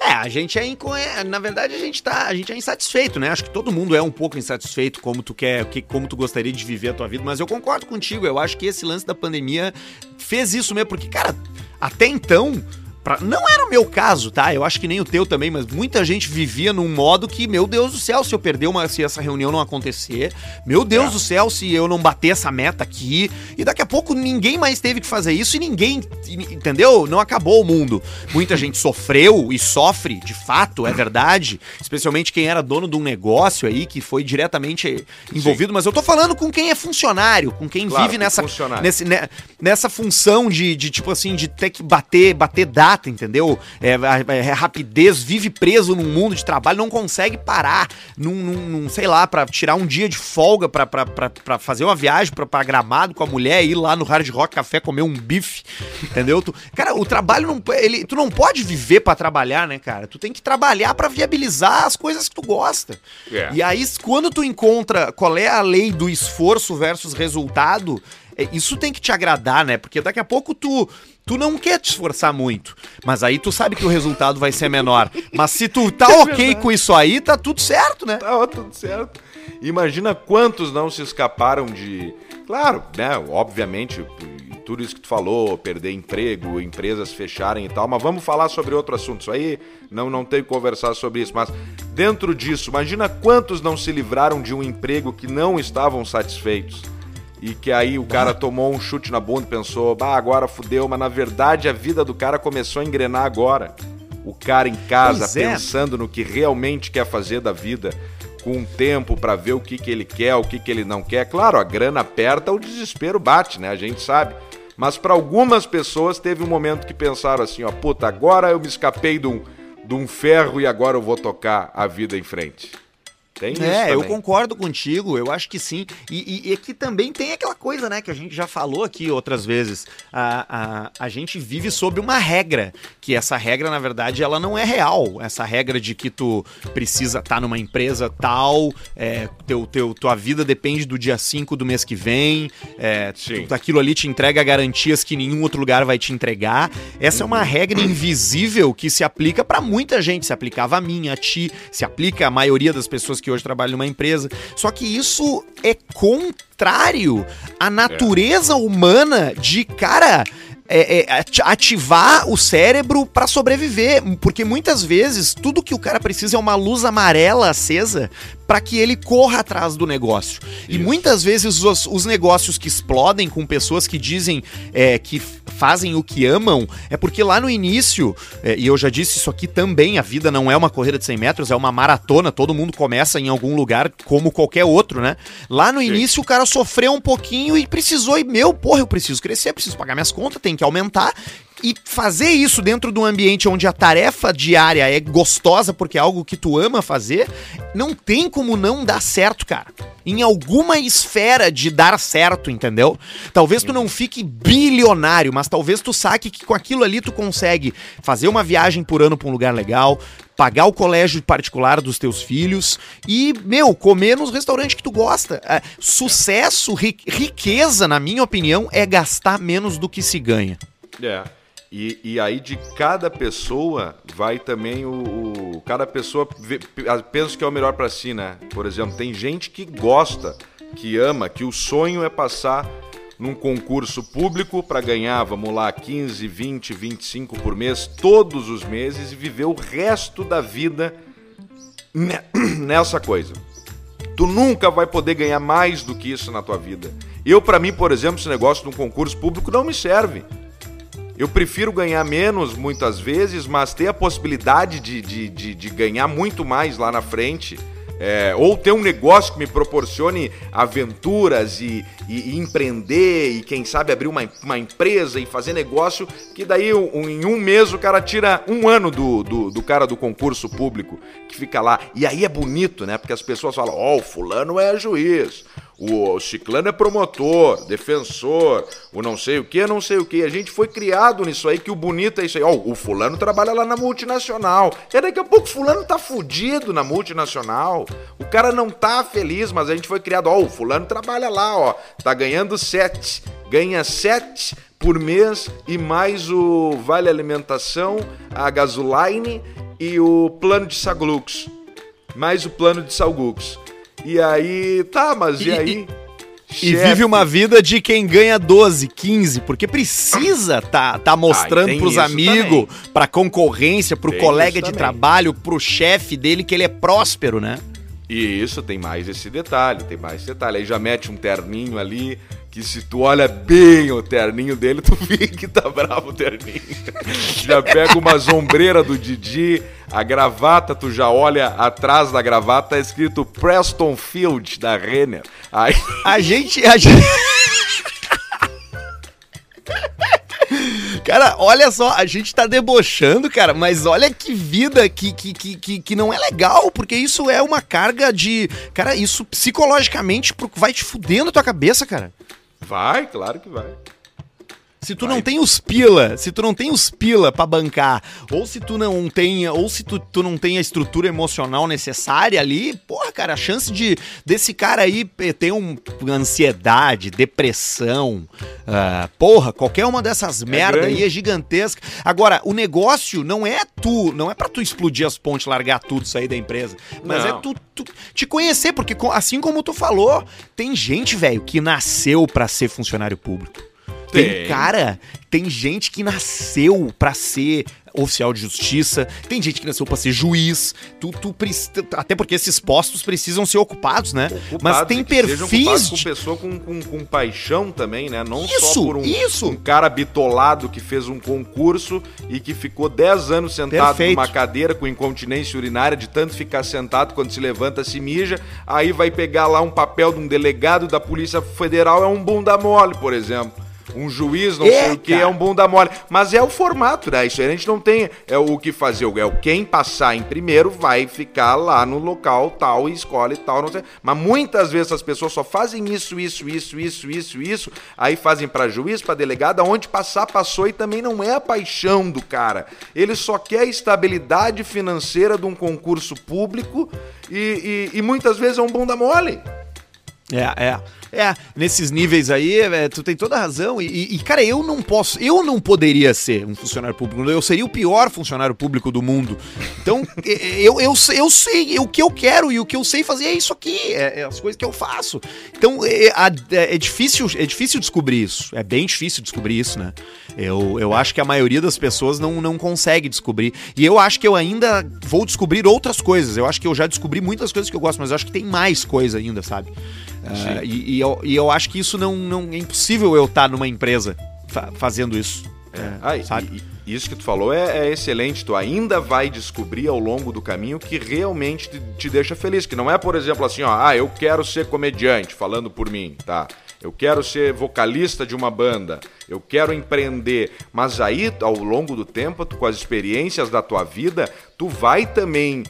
A: É, a gente é, inco... É, na verdade a gente tá, a gente é insatisfeito, né? Acho que todo mundo é um pouco insatisfeito como tu quer, como tu gostaria de viver a tua vida, mas eu concordo contigo, eu acho que esse lance da pandemia fez isso mesmo, porque cara, até então Pra... Não era o meu caso, tá? Eu acho que nem o teu também, mas muita gente vivia num modo que, meu Deus do céu, se eu perder uma. Se essa reunião não acontecer, meu Deus é. do céu, se eu não bater essa meta aqui. E daqui a pouco ninguém mais teve que fazer isso e ninguém. Entendeu? Não acabou o mundo. Muita gente sofreu e sofre, de fato, é verdade. Especialmente quem era dono de um negócio aí, que foi diretamente envolvido. Sim. Mas eu tô falando com quem é funcionário, com quem claro, vive nessa, nesse, né, nessa função de, de, tipo assim, de ter que bater, bater data entendeu? É, é, rapidez, vive preso num mundo de trabalho, não consegue parar num, num, num sei lá, para tirar um dia de folga para fazer uma viagem pra, Gramado com a mulher, ir lá no Hard Rock Café comer um bife, entendeu? Tu, cara, o trabalho não. Ele, tu não pode viver para trabalhar, né, cara? Tu tem que trabalhar para viabilizar as coisas que tu gosta. Yeah. É. E aí, quando tu encontra qual é a lei do esforço versus resultado, isso tem que te agradar, né? Porque daqui a pouco tu tu não quer te esforçar muito, mas aí tu sabe que o resultado vai ser menor. Mas se tu tá é ok com isso aí, tá tudo certo, né?
B: Tá tudo certo. Imagina quantos não se escaparam de. Claro, né? Obviamente, tudo isso que tu falou, perder emprego, empresas fecharem e tal, mas vamos falar sobre outro assunto. Isso aí não, não tenho que conversar sobre isso, mas dentro disso, imagina quantos não se livraram de um emprego que não estavam satisfeitos e que aí o cara tomou um chute na bunda e pensou, bah, agora fudeu, mas na verdade a vida do cara começou a engrenar agora. O cara em casa é. pensando no que realmente quer fazer da vida, com tempo para ver o que, que ele quer, o que, que ele não quer. Claro, a grana aperta, o desespero bate, né? A gente sabe. Mas para algumas pessoas teve um momento que pensaram assim, ó, puta, agora eu me escapei de um, de um ferro e agora eu vou tocar a vida em frente.
A: Tem é, eu concordo contigo, eu acho que sim. E, e, e que também tem aquela coisa, né, que a gente já falou aqui outras vezes. A, a, a gente vive sob uma regra, que essa regra, na verdade, ela não é real. Essa regra de que tu precisa estar tá numa empresa tal, é, teu, teu, tua vida depende do dia 5 do mês que vem, é, tu, aquilo ali te entrega garantias que nenhum outro lugar vai te entregar. Essa é uma regra invisível que se aplica para muita gente. Se aplicava a mim, a ti, se aplica a maioria das pessoas que que hoje trabalha numa empresa. Só que isso é contrário à natureza é. humana de, cara, é, é, ativar o cérebro para sobreviver, porque muitas vezes tudo que o cara precisa é uma luz amarela acesa para que ele corra atrás do negócio. Isso. E muitas vezes os, os, negócios que explodem com pessoas que dizem é, que fazem o que amam é porque lá no início, é, e eu já disse isso aqui também, a vida não é uma corrida de 100 metros, é uma maratona, todo mundo começa em algum lugar como qualquer outro, né? Lá no Sim. início o cara sofreu um pouquinho e precisou, e meu, porra, eu preciso crescer, preciso pagar minhas contas, tem que aumentar. E fazer isso dentro de um ambiente onde a tarefa diária é gostosa porque é algo que tu ama fazer, não tem como não dar certo, cara. Em alguma esfera de dar certo, entendeu? Talvez tu não fique bilionário, mas talvez tu saque que com aquilo ali tu consegue fazer uma viagem por ano para um lugar legal, pagar o colégio particular dos teus filhos e, meu, comer nos restaurantes que tu gosta. É, sucesso, ri riqueza, na minha opinião, é gastar menos do que se ganha.
B: É. E, e aí de cada pessoa vai também o, o cada pessoa vê, pensa que é o melhor para si, né? Por exemplo, tem gente que gosta, que ama, que o sonho é passar num concurso público para ganhar, vamos lá, 15, 20, 25 por mês todos os meses e viver o resto da vida nessa coisa. Tu nunca vai poder ganhar mais do que isso na tua vida. Eu, para mim, por exemplo, esse negócio de um concurso público não me serve. Eu prefiro ganhar menos muitas vezes, mas ter a possibilidade de, de, de, de ganhar muito mais lá na frente. É, ou ter um negócio que me proporcione aventuras e, e, e, empreender e quem sabe abrir uma, uma empresa e fazer negócio que daí um, em um mês o cara tira um ano do, do, do, cara do concurso público que fica lá. E aí é bonito, né? Porque as pessoas falam, ó, oh, fulano é juiz, o ciclano é promotor, defensor, o não sei o que, não sei o que. A gente foi criado nisso aí, que o bonito é isso aí. Ó, o fulano trabalha lá na multinacional. E daqui a pouco o fulano tá fudido na multinacional. O cara não tá feliz, mas a gente foi criado, ó, o fulano trabalha lá, ó, tá ganhando sete. ganha 7 por mês e mais o vale alimentação, a gasoline e o plano de Saglux. Mais o plano de Salgux. E aí, tá, mas e, e aí?
A: E vive uma vida de quem ganha 12, 15, porque precisa tá, tá mostrando ah, pros amigos, pra concorrência, pro tem colega de trabalho, pro chefe dele que ele é próspero, né?
B: E isso tem mais esse detalhe, tem mais esse detalhe. Aí já mete um terninho ali, que se tu olha bem o terninho dele, tu vê que tá bravo o terninho. já pega uma sombreira do Didi, a gravata, tu já olha atrás da gravata, tá escrito Preston Field, da Renner.
A: Aí... A gente... A gente... Cara, olha só, a gente tá debochando, cara, mas olha que vida que, que, que, que, não é legal, porque isso é uma carga de. Cara, isso psicologicamente vai te fudendo a tua cabeça, cara.
B: Vai, claro que vai.
A: Se tu Vai. não tem os pila, se tu não tem os pila para bancar, ou se tu não tem, ou se tu, tu não tem a estrutura emocional necessária ali, porra, cara, a chance de desse cara aí ter um, ansiedade, depressão, uh, porra, qualquer uma dessas é merda grande. aí é gigantesca. Agora, o negócio não é tu, não é para tu explodir as pontes, largar tudo, sair da empresa, mas não. é tu, tu, te conhecer, porque assim como tu falou, tem gente, velho, que nasceu para ser funcionário público. Tem, tem cara, tem gente que nasceu para ser oficial de justiça, tem gente que nasceu para ser juiz, tu, tu, até porque esses postos precisam ser ocupados, né? Ocupados, Mas tem perfis
B: de... com pessoa com, com, com, paixão também, né? Não isso, só por um, isso. um cara bitolado que fez um concurso e que ficou 10 anos sentado Perfeito. numa cadeira com incontinência urinária, de tanto ficar sentado quando se levanta se mija, aí vai pegar lá um papel de um delegado da Polícia Federal, é um bunda mole, por exemplo um juiz, não é, sei o que, é um bunda mole. Mas é o formato, né? Isso a gente não tem é o que fazer. É o quem passar em primeiro vai ficar lá no local tal e escolhe tal, não sei. Mas muitas vezes as pessoas só fazem isso, isso, isso, isso, isso, isso. Aí fazem para juiz, para delegado, onde passar, passou e também não é a paixão do cara. Ele só quer a estabilidade financeira de um concurso público e, e, e muitas vezes é um bunda mole.
A: É, é. É, nesses níveis aí, é, tu tem toda a razão. E, e, cara, eu não posso, eu não poderia ser um funcionário público. Eu seria o pior funcionário público do mundo. Então, eu, eu, eu sei o que eu quero e o que eu sei fazer é isso aqui, é, é as coisas que eu faço. Então, é, é, é, difícil, é difícil descobrir isso. É bem difícil descobrir isso, né? Eu, eu acho que a maioria das pessoas não, não consegue descobrir. E eu acho que eu ainda vou descobrir outras coisas. Eu acho que eu já descobri muitas coisas que eu gosto, mas eu acho que tem mais coisa ainda, sabe? Uh, e, e, eu, e eu acho que isso não, não é impossível eu estar numa empresa fa fazendo isso.
B: É, ah, sabe? E, isso que tu falou é, é, excelente. Tu ainda vai descobrir ao longo do caminho que realmente te, te deixa feliz. Que não é, por exemplo, assim, ó, ah, eu quero ser comediante, falando por mim, tá? Eu quero ser vocalista de uma banda, eu quero empreender, mas aí ao longo do tempo, tu, com as experiências da tua vida, tu vai também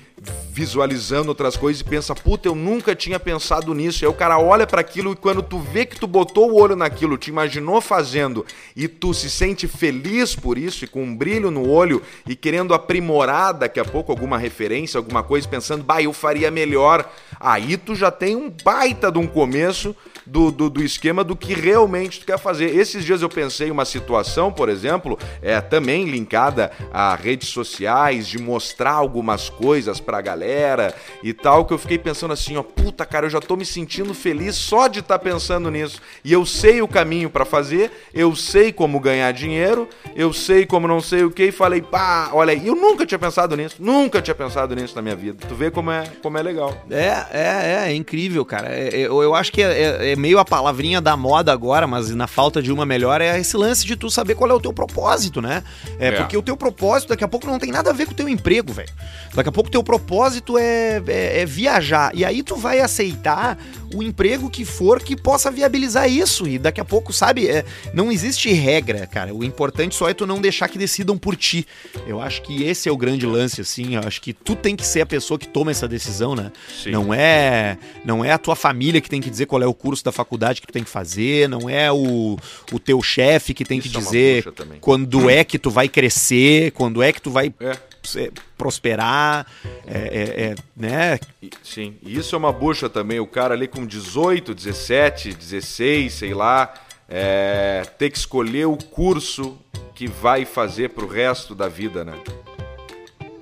B: visualizando outras coisas e pensa, puta, eu nunca tinha pensado nisso. Aí o cara olha para aquilo e quando tu vê que tu botou o olho naquilo, te imaginou fazendo e tu se sente feliz por isso e com um brilho no olho e querendo aprimorar daqui a pouco alguma referência, alguma coisa, pensando, bah, eu faria melhor. Aí tu já tem um baita de um começo do, do, do, esquema do que realmente tu quer fazer. Esses dias eu pensei uma situação, por exemplo, é também linkada a redes sociais, de mostrar algumas coisas pra galera e tal, que eu fiquei pensando assim, ó, puta, cara, eu já tô me sentindo feliz só de estar tá pensando nisso. E eu sei o caminho para fazer, eu sei como ganhar dinheiro, eu sei como não sei o que, e falei, pá, olha aí, eu nunca tinha pensado nisso, nunca tinha pensado nisso na minha vida. Tu vê como é, como é legal.
A: É, é, é, é incrível, cara. É, é eu, eu acho que é, é, é meio a palavrinha da moda agora, mas na falta de uma melhor, é esse lance de tu saber qual é o teu propósito, né? É, é. porque o teu propósito daqui a pouco não tem nada a ver com o teu emprego, velho. Daqui a pouco o teu propósito é, é, é viajar. E aí tu vai aceitar o emprego que for que possa viabilizar isso. E daqui a pouco, sabe, é, não existe regra, cara. O importante só é tu não deixar que decidam por ti. Eu acho que esse é o grande lance, assim. Eu acho que tu tem que ser a pessoa que toma essa decisão, né? Sim. Não é, não é a tua família que tem que dizer qual é o curso da faculdade que tu tem que fazer, não é o, o teu chefe que tem isso que é dizer quando é que tu vai crescer, quando é que tu vai é prosperar, é, é, é, né?
B: Sim, e isso é uma bucha também. O cara ali com 18, 17, 16, sei lá, é ter que escolher o curso que vai fazer pro resto da vida, né?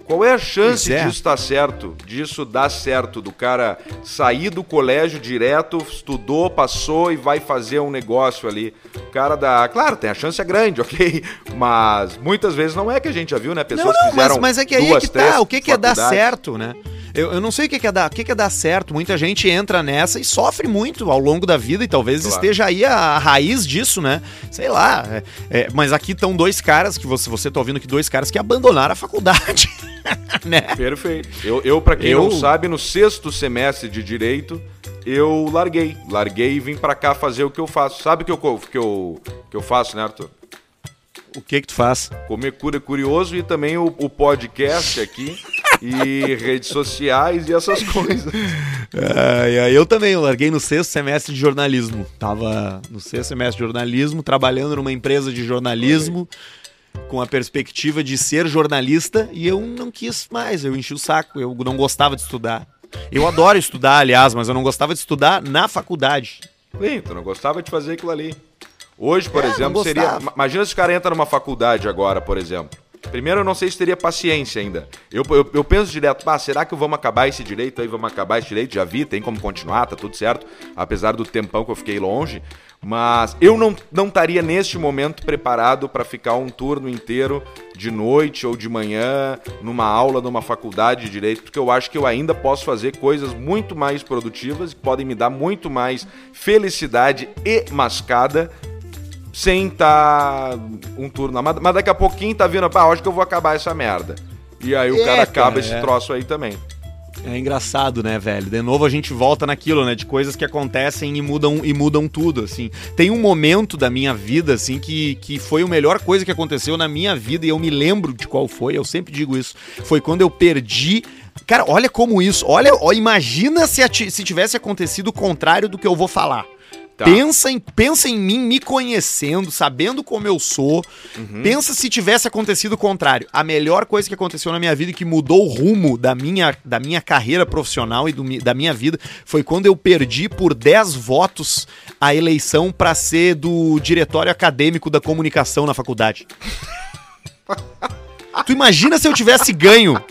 B: Qual é a chance
A: é.
B: disso estar certo? Disso dar certo? Do cara sair do colégio direto, estudou, passou e vai fazer um negócio ali. O cara dá. Claro, tem a chance é grande, ok? Mas muitas vezes não é que a gente já viu, né?
A: Não,
B: Pessoas
A: não,
B: que fizeram
A: mas, mas é que aí é
B: duas,
A: que
B: três
A: tá. O que, que é dar certo, né? Eu, eu não sei o que, que é dar, o que, que é dar certo. Muita gente entra nessa e sofre muito ao longo da vida e talvez
B: Claro.
A: esteja aí a, a raiz disso, né? Sei lá. é- é, mas aqui estão dois caras que você, você tá ouvindo aqui, dois caras que abandonaram a faculdade. né?
B: Perfeito. Eu, eu para quem
A: Eu-
B: não sabe, no sexto semestre de direito, eu larguei. Larguei e vim pra cá fazer o que eu faço. Sabe o que eu, que eu, que eu faço, né, Arthur?
A: O que que tu faz?
B: Comer cura curioso e também o, o podcast aqui. E redes sociais e essas coisas.
A: Ai, eu também, eu larguei no sexto semestre de jornalismo. Tava no sexto semestre de jornalismo, trabalhando numa empresa de jornalismo, com a perspectiva de ser jornalista, e eu não quis mais, eu enchi o saco, eu não gostava de estudar. Eu adoro estudar, aliás, mas eu não gostava de estudar na faculdade.
B: Sim, tu não gostava de fazer aquilo ali. Hoje, por
A: É,
B: exemplo, seria. Imagina se o cara entra numa faculdade agora, por exemplo. Primeiro, eu não sei se teria paciência ainda. Eu, eu, eu penso direto, será que vamos acabar esse direito aí? Vamos acabar esse direito? Já vi, tem como continuar, tá tudo certo. Apesar do tempão que eu fiquei longe. Mas eu não não estaria neste momento preparado para ficar um turno inteiro de noite ou de manhã numa aula numa faculdade de direito, porque eu acho que eu ainda posso fazer coisas muito mais produtivas que podem me dar muito mais felicidade e mascada sem estar um turno. Mas, mas daqui a pouquinho tá vindo, pá, acho que eu vou acabar essa merda. E aí o
A: É,
B: cara acaba
A: cara,
B: esse
A: é.
B: troço aí também.
A: É engraçado, né, velho? De novo a gente volta naquilo, né? De coisas que acontecem e mudam e mudam tudo, assim. Tem um momento da minha vida, assim, que, que foi a melhor coisa que aconteceu na minha vida e eu me lembro de qual foi, eu sempre digo isso. Foi quando eu perdi. Cara, olha como isso. Olha, ó, imagina se, se tivesse acontecido o contrário do que eu vou falar.
B: Tá.
A: Pensa, em, pensa em mim me conhecendo, sabendo como eu sou. Pensa se tivesse acontecido o contrário. A melhor coisa que aconteceu na minha vida e que mudou o rumo da minha, da minha carreira profissional e do da minha vida foi quando eu perdi por 10 votos a eleição para ser do diretório acadêmico da comunicação na faculdade. tu imagina se eu tivesse ganho?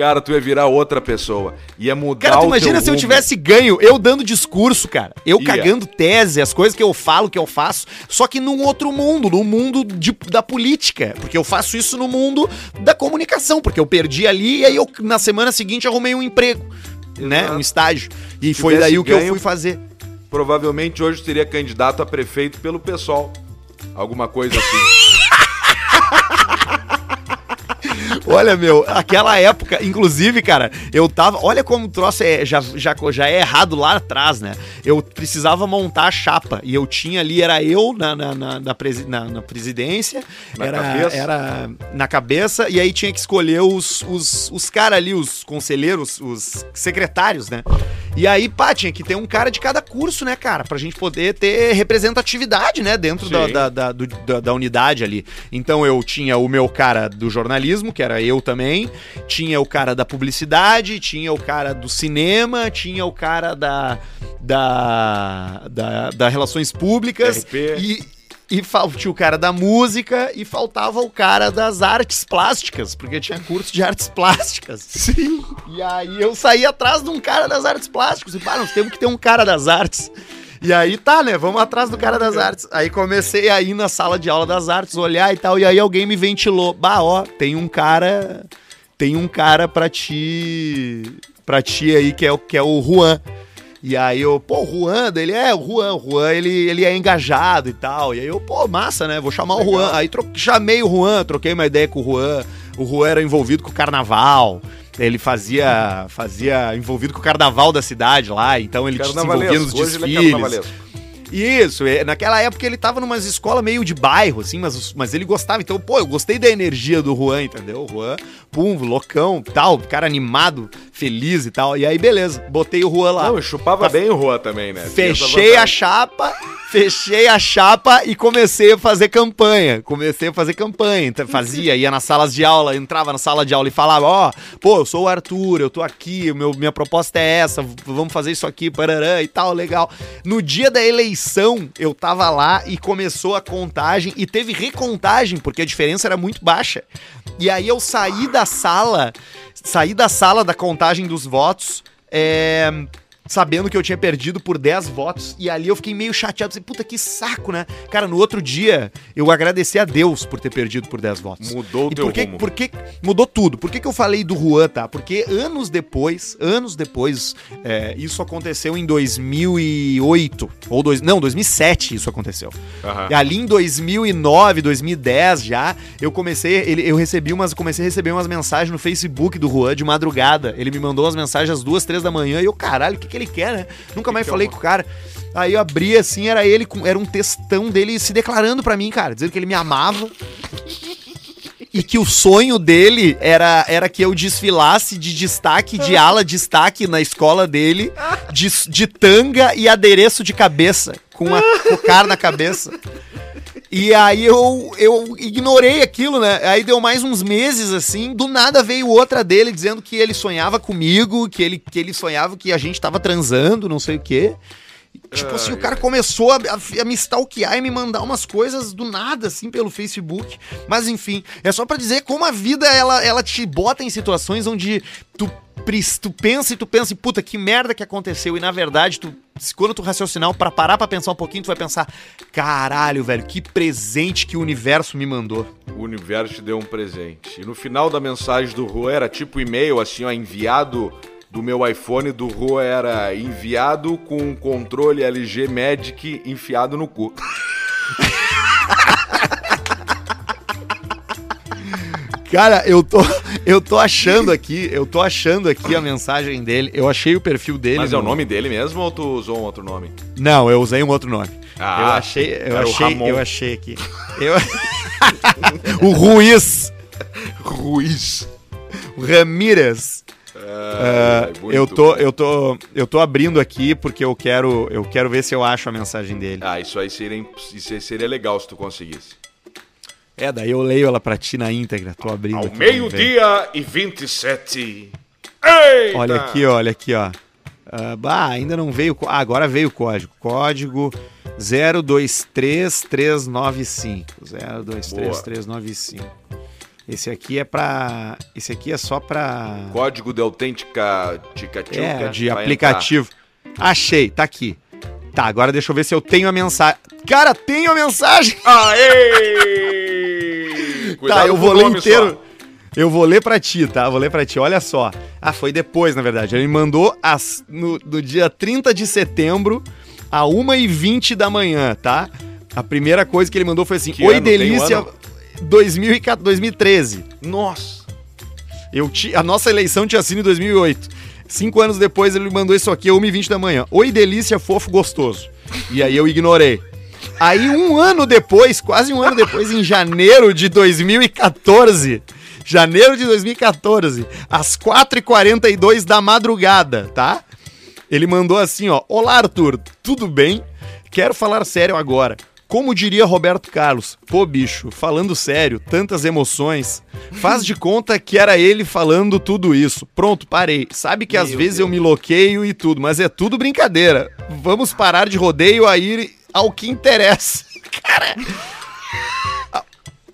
B: Cara, tu ia virar outra pessoa. Ia mudar
A: Cara, tu imagina se eu
B: rumo.
A: tivesse ganho, eu dando discurso, cara. Eu
B: Ia.
A: cagando tese, as coisas que eu falo, que eu faço, só que num outro mundo, no mundo de- da política. Porque eu faço isso no mundo da comunicação, porque eu perdi ali e aí eu, na semana seguinte, arrumei um emprego, né?
B: Exato.
A: Um estágio. E
B: Se
A: foi daí o que eu
B: ganho-
A: fui fazer.
B: Provavelmente hoje seria candidato a prefeito pelo PSOL. Alguma coisa assim.
A: Olha, meu, aquela época, inclusive, cara, eu tava. Olha como o troço é, já, já, já é errado lá atrás, né? Eu precisava montar a chapa. E eu tinha ali, era eu na, na, na, na presi- na- na presidência,
B: Na
A: era,
B: cabeça?
A: era na cabeça, e aí tinha que escolher os, os, os caras ali, os conselheiros, os secretários, né? E aí, pá, tinha que ter um cara de cada curso, né, cara? Pra gente poder ter representatividade, né, dentro da, da, da, do- da- da unidade ali. Então eu tinha o meu cara do jornalismo, que era eu também, tinha o cara da publicidade, tinha o cara do cinema, tinha o cara da, da, da, da relações públicas
B: RP.
A: e, e tinha o cara da música e faltava o cara das artes plásticas, porque tinha curso de artes plásticas. Sim. E aí eu saí atrás de um cara das artes plásticas. E, pá, nós temos que ter um cara das artes. E aí tá, né? Vamos atrás do cara das artes. Aí comecei a ir na sala de aula das artes, olhar e tal. E aí alguém me ventilou. Bah, ó, tem um cara. Tem um cara pra ti. Pra ti aí que é, o- que é o Juan. E aí eu, pô, o Juan, ele é o Juan, o Juan, ele, ele é engajado e tal. E aí eu, pô, massa, né? Vou chamar o
B: Legal.
A: Juan. Aí tro- chamei o Juan, troquei uma ideia com o Juan. O Juan era envolvido com o carnaval. Ele fazia, fazia envolvido com o carnaval da cidade lá, então ele se envolvia nos
B: Carnavalesco. Hoje ele é
A: desfiles. Isso, é, naquela época ele tava numa escola meio de bairro, assim, mas, mas ele gostava. Então, pô, eu gostei da energia do Juan, entendeu? O Juan, pum, loucão, tal, cara animado, feliz e tal. E aí, beleza, botei o Juan lá.
B: Não, e chupava
A: Tá-
B: bem o Rua também, né?
A: Fechei a chapa, fechei a chapa e comecei a fazer campanha. Comecei a fazer campanha. Então, fazia, ia nas salas de aula, entrava na sala de aula e falava: Ó, pô, eu sou o Arthur, eu tô aqui, meu, minha proposta é essa, vamos fazer isso aqui, parará e tal, legal. No dia da eleição, eleição, eu tava lá e começou a contagem e teve recontagem, porque a diferença era muito baixa. E aí eu saí da sala, saí da sala da contagem dos votos, é, sabendo que eu tinha perdido por 10 votos. E ali eu fiquei meio chateado. Pensei, puta que saco, né? Cara, no outro dia eu agradeci a Deus por ter perdido por 10 votos.
B: Mudou o
A: E
B: teu
A: por que,
B: rumo.
A: por que- mudou tudo? Por que, que eu falei do Juan, tá? Porque anos depois, anos depois, é, isso aconteceu em 2008, ou dois, não, 2007 isso aconteceu.
B: Aham.
A: E ali em 2009, 2010 já, eu comecei, ele, eu recebi umas, comecei a receber umas mensagens no Facebook do Juan de madrugada. Ele me mandou umas mensagens às duas, três da manhã e eu, caralho, o que, que ele quer, né? Nunca mais
B: que
A: falei com o cara. Aí eu abri assim, era ele, com, era um textão dele se declarando pra mim, cara, dizendo que ele me amava. E que o sonho dele era, era que eu desfilasse de destaque, de ala destaque na escola dele, de, de tanga e adereço de cabeça, com uma cocar na cabeça. E aí eu, eu ignorei aquilo, né? Aí deu mais uns meses assim, do nada veio outra dele dizendo que ele sonhava comigo, que ele, que ele sonhava que a gente tava transando, não sei o quê. Tipo assim, o cara começou a, a- a me stalkear e me mandar umas coisas do nada, assim, pelo Facebook. Mas enfim, é só pra dizer como a vida, ela, ela te bota em situações onde tu, tu pensa e tu pensa, puta, que merda que aconteceu. E na verdade, tu, quando tu raciocinar, pra parar pra pensar um pouquinho, tu vai pensar, caralho, velho, que presente que o universo me mandou.
B: O universo te deu um presente. E no final da mensagem do Rô era tipo e-mail, assim, ó, enviado do meu iPhone do Rô era enviado com um controle LG Magic enfiado no cu.
A: Cara, eu tô, eu tô achando aqui, eu tô achando aqui a mensagem dele. Eu achei o perfil dele.
B: Mas é o
A: no-
B: nome dele mesmo ou tu usou um outro nome?
A: Não, eu usei um outro nome.
B: Ah,
A: eu achei, eu achei, eu achei aqui. Eu... o Ruiz,
B: Ruiz.
A: Ramírez.
B: Ah, muito
A: eu tô, eu tô, eu tô abrindo aqui porque eu quero, eu quero ver se eu acho a mensagem dele.
B: Ah, isso aí seria, isso aí seria legal se tu conseguisse.
A: É, daí eu leio ela pra ti na íntegra. Tô abrindo.
B: Ao meio-dia e 27. Eita!
A: Olha aqui, olha aqui, ó. Ah, bah, ainda não veio. Ah, agora veio o código. Código 023395. 023395. Esse aqui é pra. Esse aqui é só pra.
B: Código de autêntica tica
A: É, de aplicativo. Achei, tá aqui. Tá, agora deixa eu ver se eu tenho a mensagem. Cara, tenho a mensagem!
B: Aê!
A: tá, eu vou ler inteiro.
B: só.
A: Eu vou ler pra ti, tá? Vou ler pra ti. Olha só. Ah, foi depois, na verdade. Ele mandou as, no, no dia 30 de setembro, a 1h20 da manhã, tá? A primeira coisa que ele mandou foi assim:
B: Que
A: Oi,
B: ano? Tem um
A: delícia.
B: ano?
A: 2014, 2013.
B: Nossa!
A: Eu ti, a nossa eleição tinha sido em 2008. Cinco anos depois ele mandou isso aqui, 1h20 da manhã. Oi, delícia, fofo, gostoso. E aí eu ignorei. Aí um ano depois, quase um ano depois, em janeiro de 2014, janeiro de 2014, às 4h42 da madrugada, tá? Ele mandou assim, ó. Olá, Arthur, tudo bem? Quero falar sério agora. Como diria Roberto Carlos, pô, bicho, falando sério, tantas emoções. Faz de conta que era ele falando tudo isso. Pronto, parei. Sabe que às
B: Meu
A: vezes
B: Deus.
A: eu me loqueio e tudo, mas é tudo brincadeira. Vamos parar de rodeio a ir ao que interessa. Cara.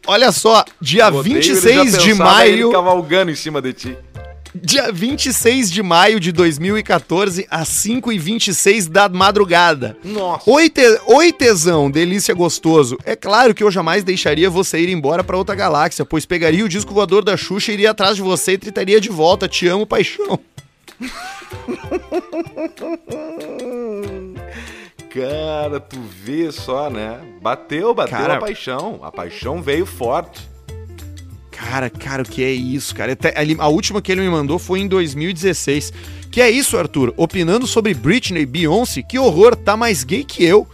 A: Olha só, dia
B: Rodeio, ele já
A: 26 de
B: pensava ele
A: maio.
B: cavalgando em cima de ti.
A: Dia 26 de maio de 2014, às 5h26 da madrugada.
B: Nossa!
A: Oi, te... Oi, tesão, delícia gostoso. É claro que eu jamais deixaria você ir embora pra outra galáxia, pois pegaria o disco voador da Xuxa, iria atrás de você e tritaria de volta. Te amo, paixão.
B: Cara, tu vê só, né? Bateu, bateu
A: Cara-
B: a paixão. A paixão veio forte.
A: Cara, cara, o que é isso, cara? Até A última que ele me mandou foi em 2016. Que é isso, Arthur? Opinando sobre Britney e Beyoncé, que horror, tá mais gay que eu.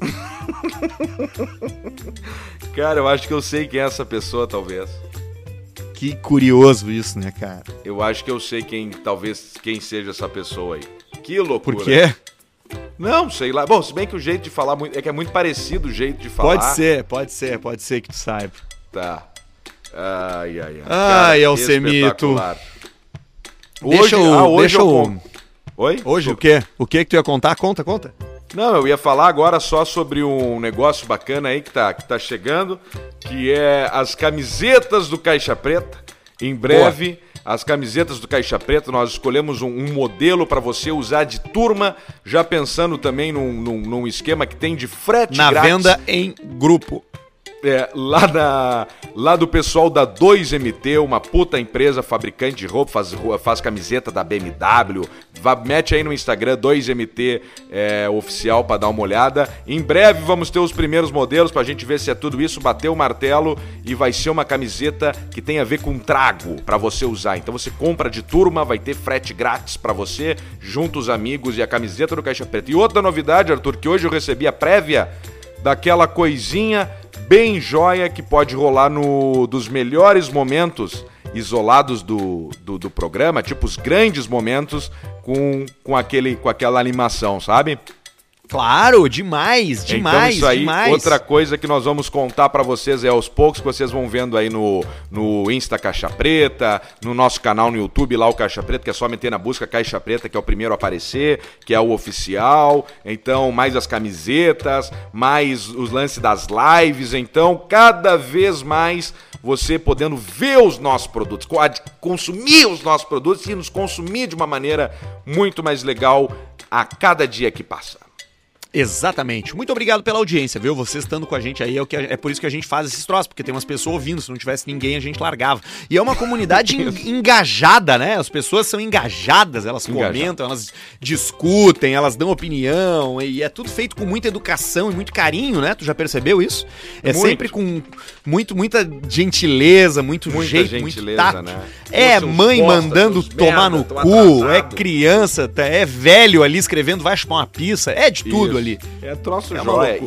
B: Cara, eu acho que eu sei quem é essa pessoa, talvez.
A: Que curioso isso, né, cara?
B: Eu acho que eu sei quem, talvez, quem seja essa pessoa aí. Que loucura.
A: Por quê?
B: Não, sei lá. Bom, se bem que o jeito de falar é que é muito parecido o jeito de falar.
A: Pode ser, pode ser, pode ser que tu saiba.
B: Tá. Ai, ai, ai.
A: Ai, Alcemito.
B: espetacular.
A: Deixa
B: Hoje,
A: o-
B: ah, hoje
A: deixa
B: eu Oi?
A: Hoje o quê? O que que tu ia contar? Conta, conta.
B: Não, eu ia falar agora só sobre um negócio bacana aí que tá, que tá chegando, que é as camisetas do Caixa Preta. Em breve, Boa. as camisetas do Caixa Preta, nós escolhemos um, um modelo para você usar de turma, já pensando também num, num, num esquema que tem de frete
A: Na grátis. venda em grupo
B: é, lá, na, lá do pessoal da 2MT, uma puta empresa fabricante de roupa, faz, faz camiseta da BMW. Vá, mete aí no Instagram 2MT é, oficial para dar uma olhada. Em breve vamos ter os primeiros modelos pra gente ver se é tudo isso, bater o martelo e vai ser uma camiseta que tem a ver com trago para você usar. Então você compra de turma, vai ter frete grátis para você, junto os amigos e a camiseta do Caixa Preta. E outra novidade, Arthur, que hoje eu recebi a prévia daquela coisinha bem joia que pode rolar no dos melhores momentos isolados do, do, do programa, tipo os grandes momentos com, com, aquele, com aquela animação, sabe?
A: Claro, demais, então, demais, então, isso aí, demais.
B: Outra coisa que nós vamos contar para vocês é aos poucos que vocês vão vendo aí no, no Insta Caixa Preta, no nosso canal no YouTube lá o Caixa Preta, que é só meter na busca Caixa Preta, que é o primeiro a aparecer, que é o oficial. Então, mais as camisetas, mais os lances das lives. Então, cada vez mais você podendo ver os nossos produtos, consumir os nossos produtos e nos consumir de uma maneira muito mais legal a cada dia que passa.
A: Exatamente. Muito obrigado pela audiência, viu? Você estando com a gente aí é, o que, é por isso que a gente faz esses troços, porque tem umas pessoas ouvindo. Se não tivesse ninguém, a gente largava. E é uma comunidade engajada, né? As pessoas são engajadas, elas Engajado. comentam, elas discutem, elas dão opinião. E é tudo feito com muita educação e muito carinho, né? Tu já percebeu isso? É muito. sempre com muito, muita gentileza, muito muita jeito, gentileza, muito tato. Né? É mãe mandando tomar merda, no cu, é criança, tá, é velho ali escrevendo vai chupar uma pizza, é de tudo ali.
B: É troço é joia.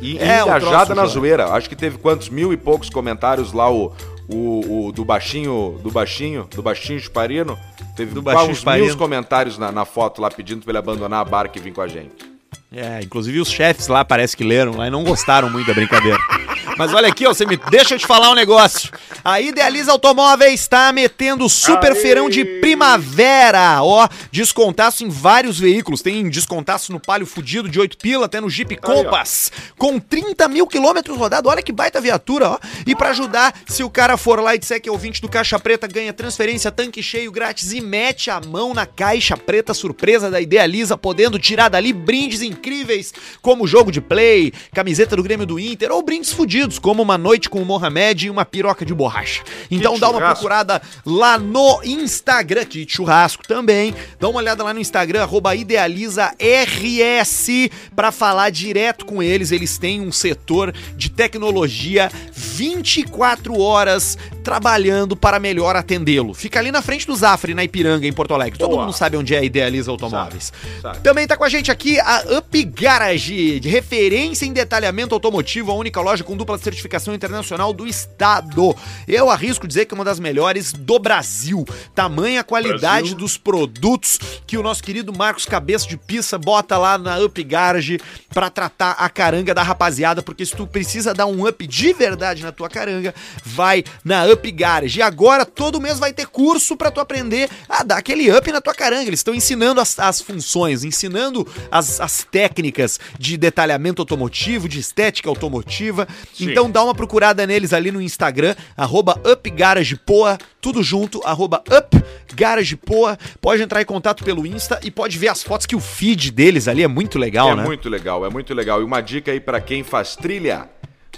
B: E, é, engajada na zoeira. Acho que teve quantos mil e poucos comentários lá o, o, o do baixinho, do baixinho, do baixinho chuparino. Teve do baixinho uns mil comentários na, na foto lá pedindo pra ele abandonar a barca e vir com a gente.
A: É, inclusive os chefes lá parece que leram lá e não gostaram muito da brincadeira. Mas olha aqui, ó, você me deixa eu te falar um negócio. A Idealiza Automóveis está metendo super Aê. feirão de primavera, ó, descontaço em vários veículos. Tem descontaço no Palio Fudido de 8 pila, até no Jeep Compass, com 30 mil quilômetros rodados. Olha que baita viatura, ó. E para ajudar, se o cara for lá e disser que é ouvinte do Caixa Preta, ganha transferência, tanque cheio grátis e mete a mão na caixa preta surpresa da Idealiza, podendo tirar dali brindes incríveis, como jogo de play, camiseta do Grêmio do Inter ou brindes fudidos como uma noite com o Mohamed e uma piroca de borracha. Então dá uma procurada lá no Instagram, de churrasco também. Dá uma olhada lá no Instagram, idealizaRS, para falar direto com eles. Eles têm um setor de tecnologia 24 horas trabalhando para melhor atendê-lo. Fica ali na frente do Zafre, na Ipiranga, em Porto Alegre. Todo Boa. mundo sabe onde é a Idealiza Automóveis. Sabe, sabe. Também tá com a gente aqui a Up Garage, de referência em detalhamento automotivo, a única loja com dupla certificação internacional do estado. Eu arrisco dizer que é uma das melhores do Brasil. Tamanha qualidade Brasil. dos produtos que o nosso querido Marcos Cabeça de Pista bota lá na Up Garage para tratar a caranga da rapaziada, porque se tu precisa dar um up de verdade na tua caranga, vai na Up Garage. E agora todo mês vai ter curso para tu aprender a dar aquele up na tua caranga. Eles estão ensinando as, as funções, ensinando as, as técnicas de detalhamento automotivo, de estética automotiva. Sim. Então dá uma procurada neles ali no Instagram, arroba UpGaragePoa, tudo junto, arroba UpGaragePoa. Pode entrar em contato pelo Insta e pode ver as fotos que o feed deles ali é muito legal,
B: é
A: né?
B: É muito legal, é muito legal. E uma dica aí para quem faz trilha,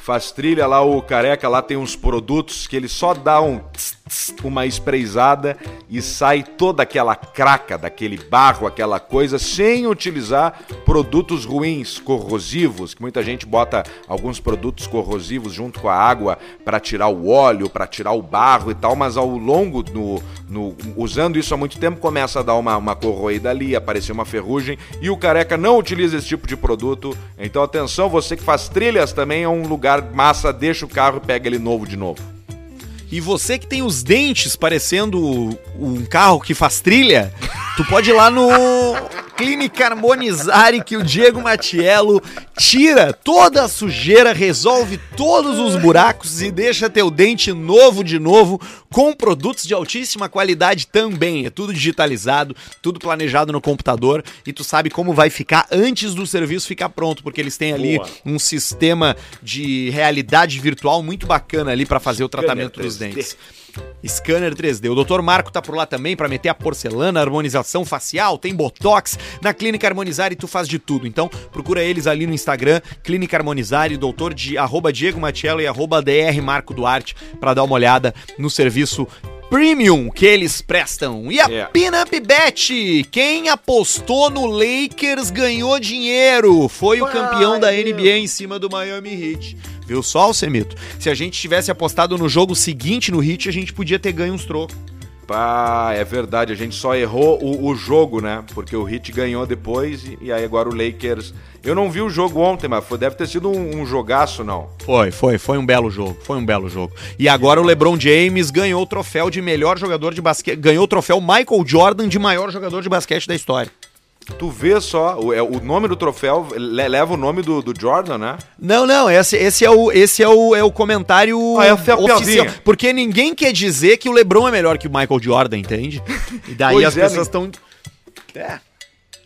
B: faz trilha lá, o Careca lá tem uns produtos que ele só dá um tss, uma espreizada e sai toda aquela craca daquele barro, aquela coisa, sem utilizar produtos ruins, corrosivos, que muita gente bota alguns produtos corrosivos junto com a água para tirar o óleo, para tirar o barro e tal, mas ao longo, no, no, usando isso há muito tempo, começa a dar uma, uma corroída ali, aparecer uma ferrugem, e o careca não utiliza esse tipo de produto. Então atenção, você que faz trilhas também é um lugar massa, deixa o carro e pega ele novo de novo.
A: E você que tem os dentes parecendo um carro que faz trilha, tu pode ir lá no Clínica Harmonizare que o Diego Matiello tira toda a sujeira, resolve todos os buracos e deixa teu dente novo de novo com produtos de altíssima qualidade também. É tudo digitalizado, tudo planejado no computador e tu sabe como vai ficar antes do serviço ficar pronto, porque eles têm ali
B: Boa.
A: um sistema de realidade virtual muito bacana ali para fazer o tratamento dos
B: 3D.
A: dentes. Scanner 3D. O Dr. Marco tá por lá também para meter a porcelana, harmonização facial, tem botox. Na Clínica Harmonizare tu faz de tudo. Então procura eles ali no Instagram, Clínica Harmonizare, doutor de arroba Diego Matiello e arroba DR Marco Duarte para dar uma olhada no serviço premium que eles prestam. E a
B: É.
A: Pinup Bet, quem apostou no Lakers ganhou dinheiro. Foi o campeão da NBA em cima do Miami Heat. Viu só, Alcemito? Se a gente tivesse apostado no jogo seguinte no Heat, a gente podia ter ganho uns trocos.
B: Pá, é verdade, a gente só errou o, o jogo, né? Porque o Heat ganhou depois e, e aí agora o Lakers. Eu não vi o jogo ontem, mas foi- deve ter sido um, um jogaço, não.
A: Foi, foi, foi um belo jogo, foi um belo jogo. E agora o LeBron James ganhou o troféu de melhor jogador de basquete, ganhou o troféu Michael Jordan de maior jogador de basquete da história.
B: Tu vê só, o, é, o nome do troféu le- leva o nome do, do Jordan, né?
A: Não, não, esse, esse é o esse é o, é o comentário
B: Ah, essa é a
A: oficial,
B: piadinha.
A: porque ninguém quer dizer que o LeBron é melhor que o Michael Jordan, entende? E daí
B: Pois
A: as
B: é,
A: pessoas estão é.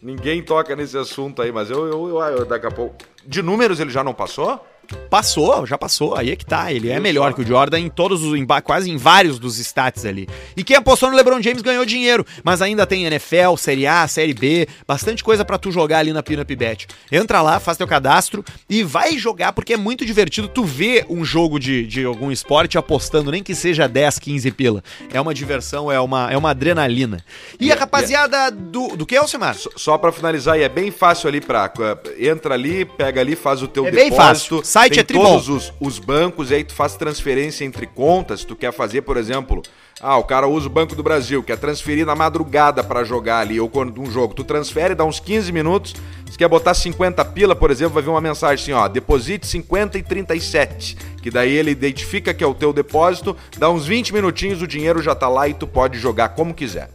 B: Ninguém toca nesse assunto aí, mas eu, eu, eu- eu- daqui a pouco. De números ele já não passou?
A: Passou, já passou. Aí é que tá. Ele é melhor que o Jordan em todos os, em quase em vários dos stats ali. E quem apostou no LeBron James ganhou dinheiro, mas ainda tem NFL, Série A, Série B, bastante coisa pra tu jogar ali na Pinup Bet. Entra lá, faz teu cadastro e vai jogar porque é muito divertido tu ver um jogo de, de algum esporte apostando, nem que seja 10, 15 pila. É uma diversão, é uma, é uma adrenalina. E a
B: Yeah,
A: rapaziada do, do que, Alcimar?
B: Só- Só pra finalizar, e é bem fácil ali pra. Entra ali, pega ali, faz o teu
A: É bem
B: depósito.
A: fácil. Site
B: tem
A: é tribom.
B: todos os, os bancos, e aí tu faz transferência entre contas. Tu quer fazer, por exemplo. Ah, o cara usa o Banco do Brasil, quer transferir na madrugada pra jogar ali, ou quando um jogo. Tu transfere, dá uns 15 minutos. Se quer botar 50 pila, por exemplo, vai vir uma mensagem assim, ó, deposite 50 e 37. Que daí ele identifica que é o teu depósito, dá uns 20 minutinhos, o dinheiro já tá lá e tu pode jogar como quiser.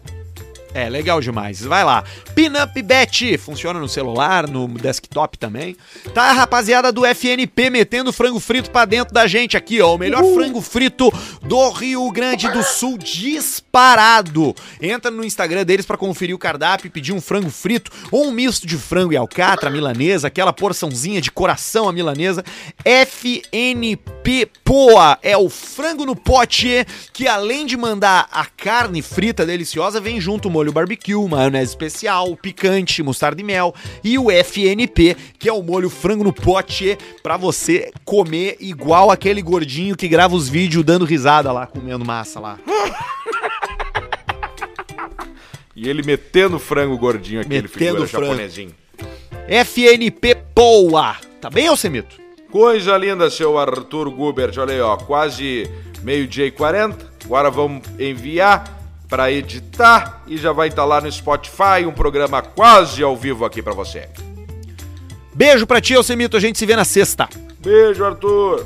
A: É, legal demais. Vai lá. Pinup Bet. Funciona no celular, no desktop também. Tá a rapaziada do FNP metendo frango frito pra dentro da gente aqui, ó. O melhor frango frito do Rio Grande do Sul disparado. Entra no Instagram deles pra conferir o cardápio e pedir um frango frito ou um misto de frango e alcatra milanesa, aquela porçãozinha de coração a milanesa. FNP Poa é o frango no pote que além de mandar a carne frita deliciosa, vem junto o molho barbecue, maionese especial, picante, mostarda e mel e o FNP, que é o molho frango no pote pra você comer igual aquele gordinho que grava os vídeos dando risada lá, comendo massa lá.
B: E ele metendo frango gordinho, aquele
A: Metendo
B: figura
A: frango.
B: japonesinho.
A: FNP Poa. Tá bem, Alcemito?
B: Coisa linda, seu Arthur Gubert. Olha aí, ó, quase meio-dia e 40. Agora vamos enviar para editar e já vai estar lá no Spotify, um programa quase ao vivo aqui para você.
A: Beijo pra ti, Alcemito. A gente se vê na sexta.
B: Beijo, Arthur.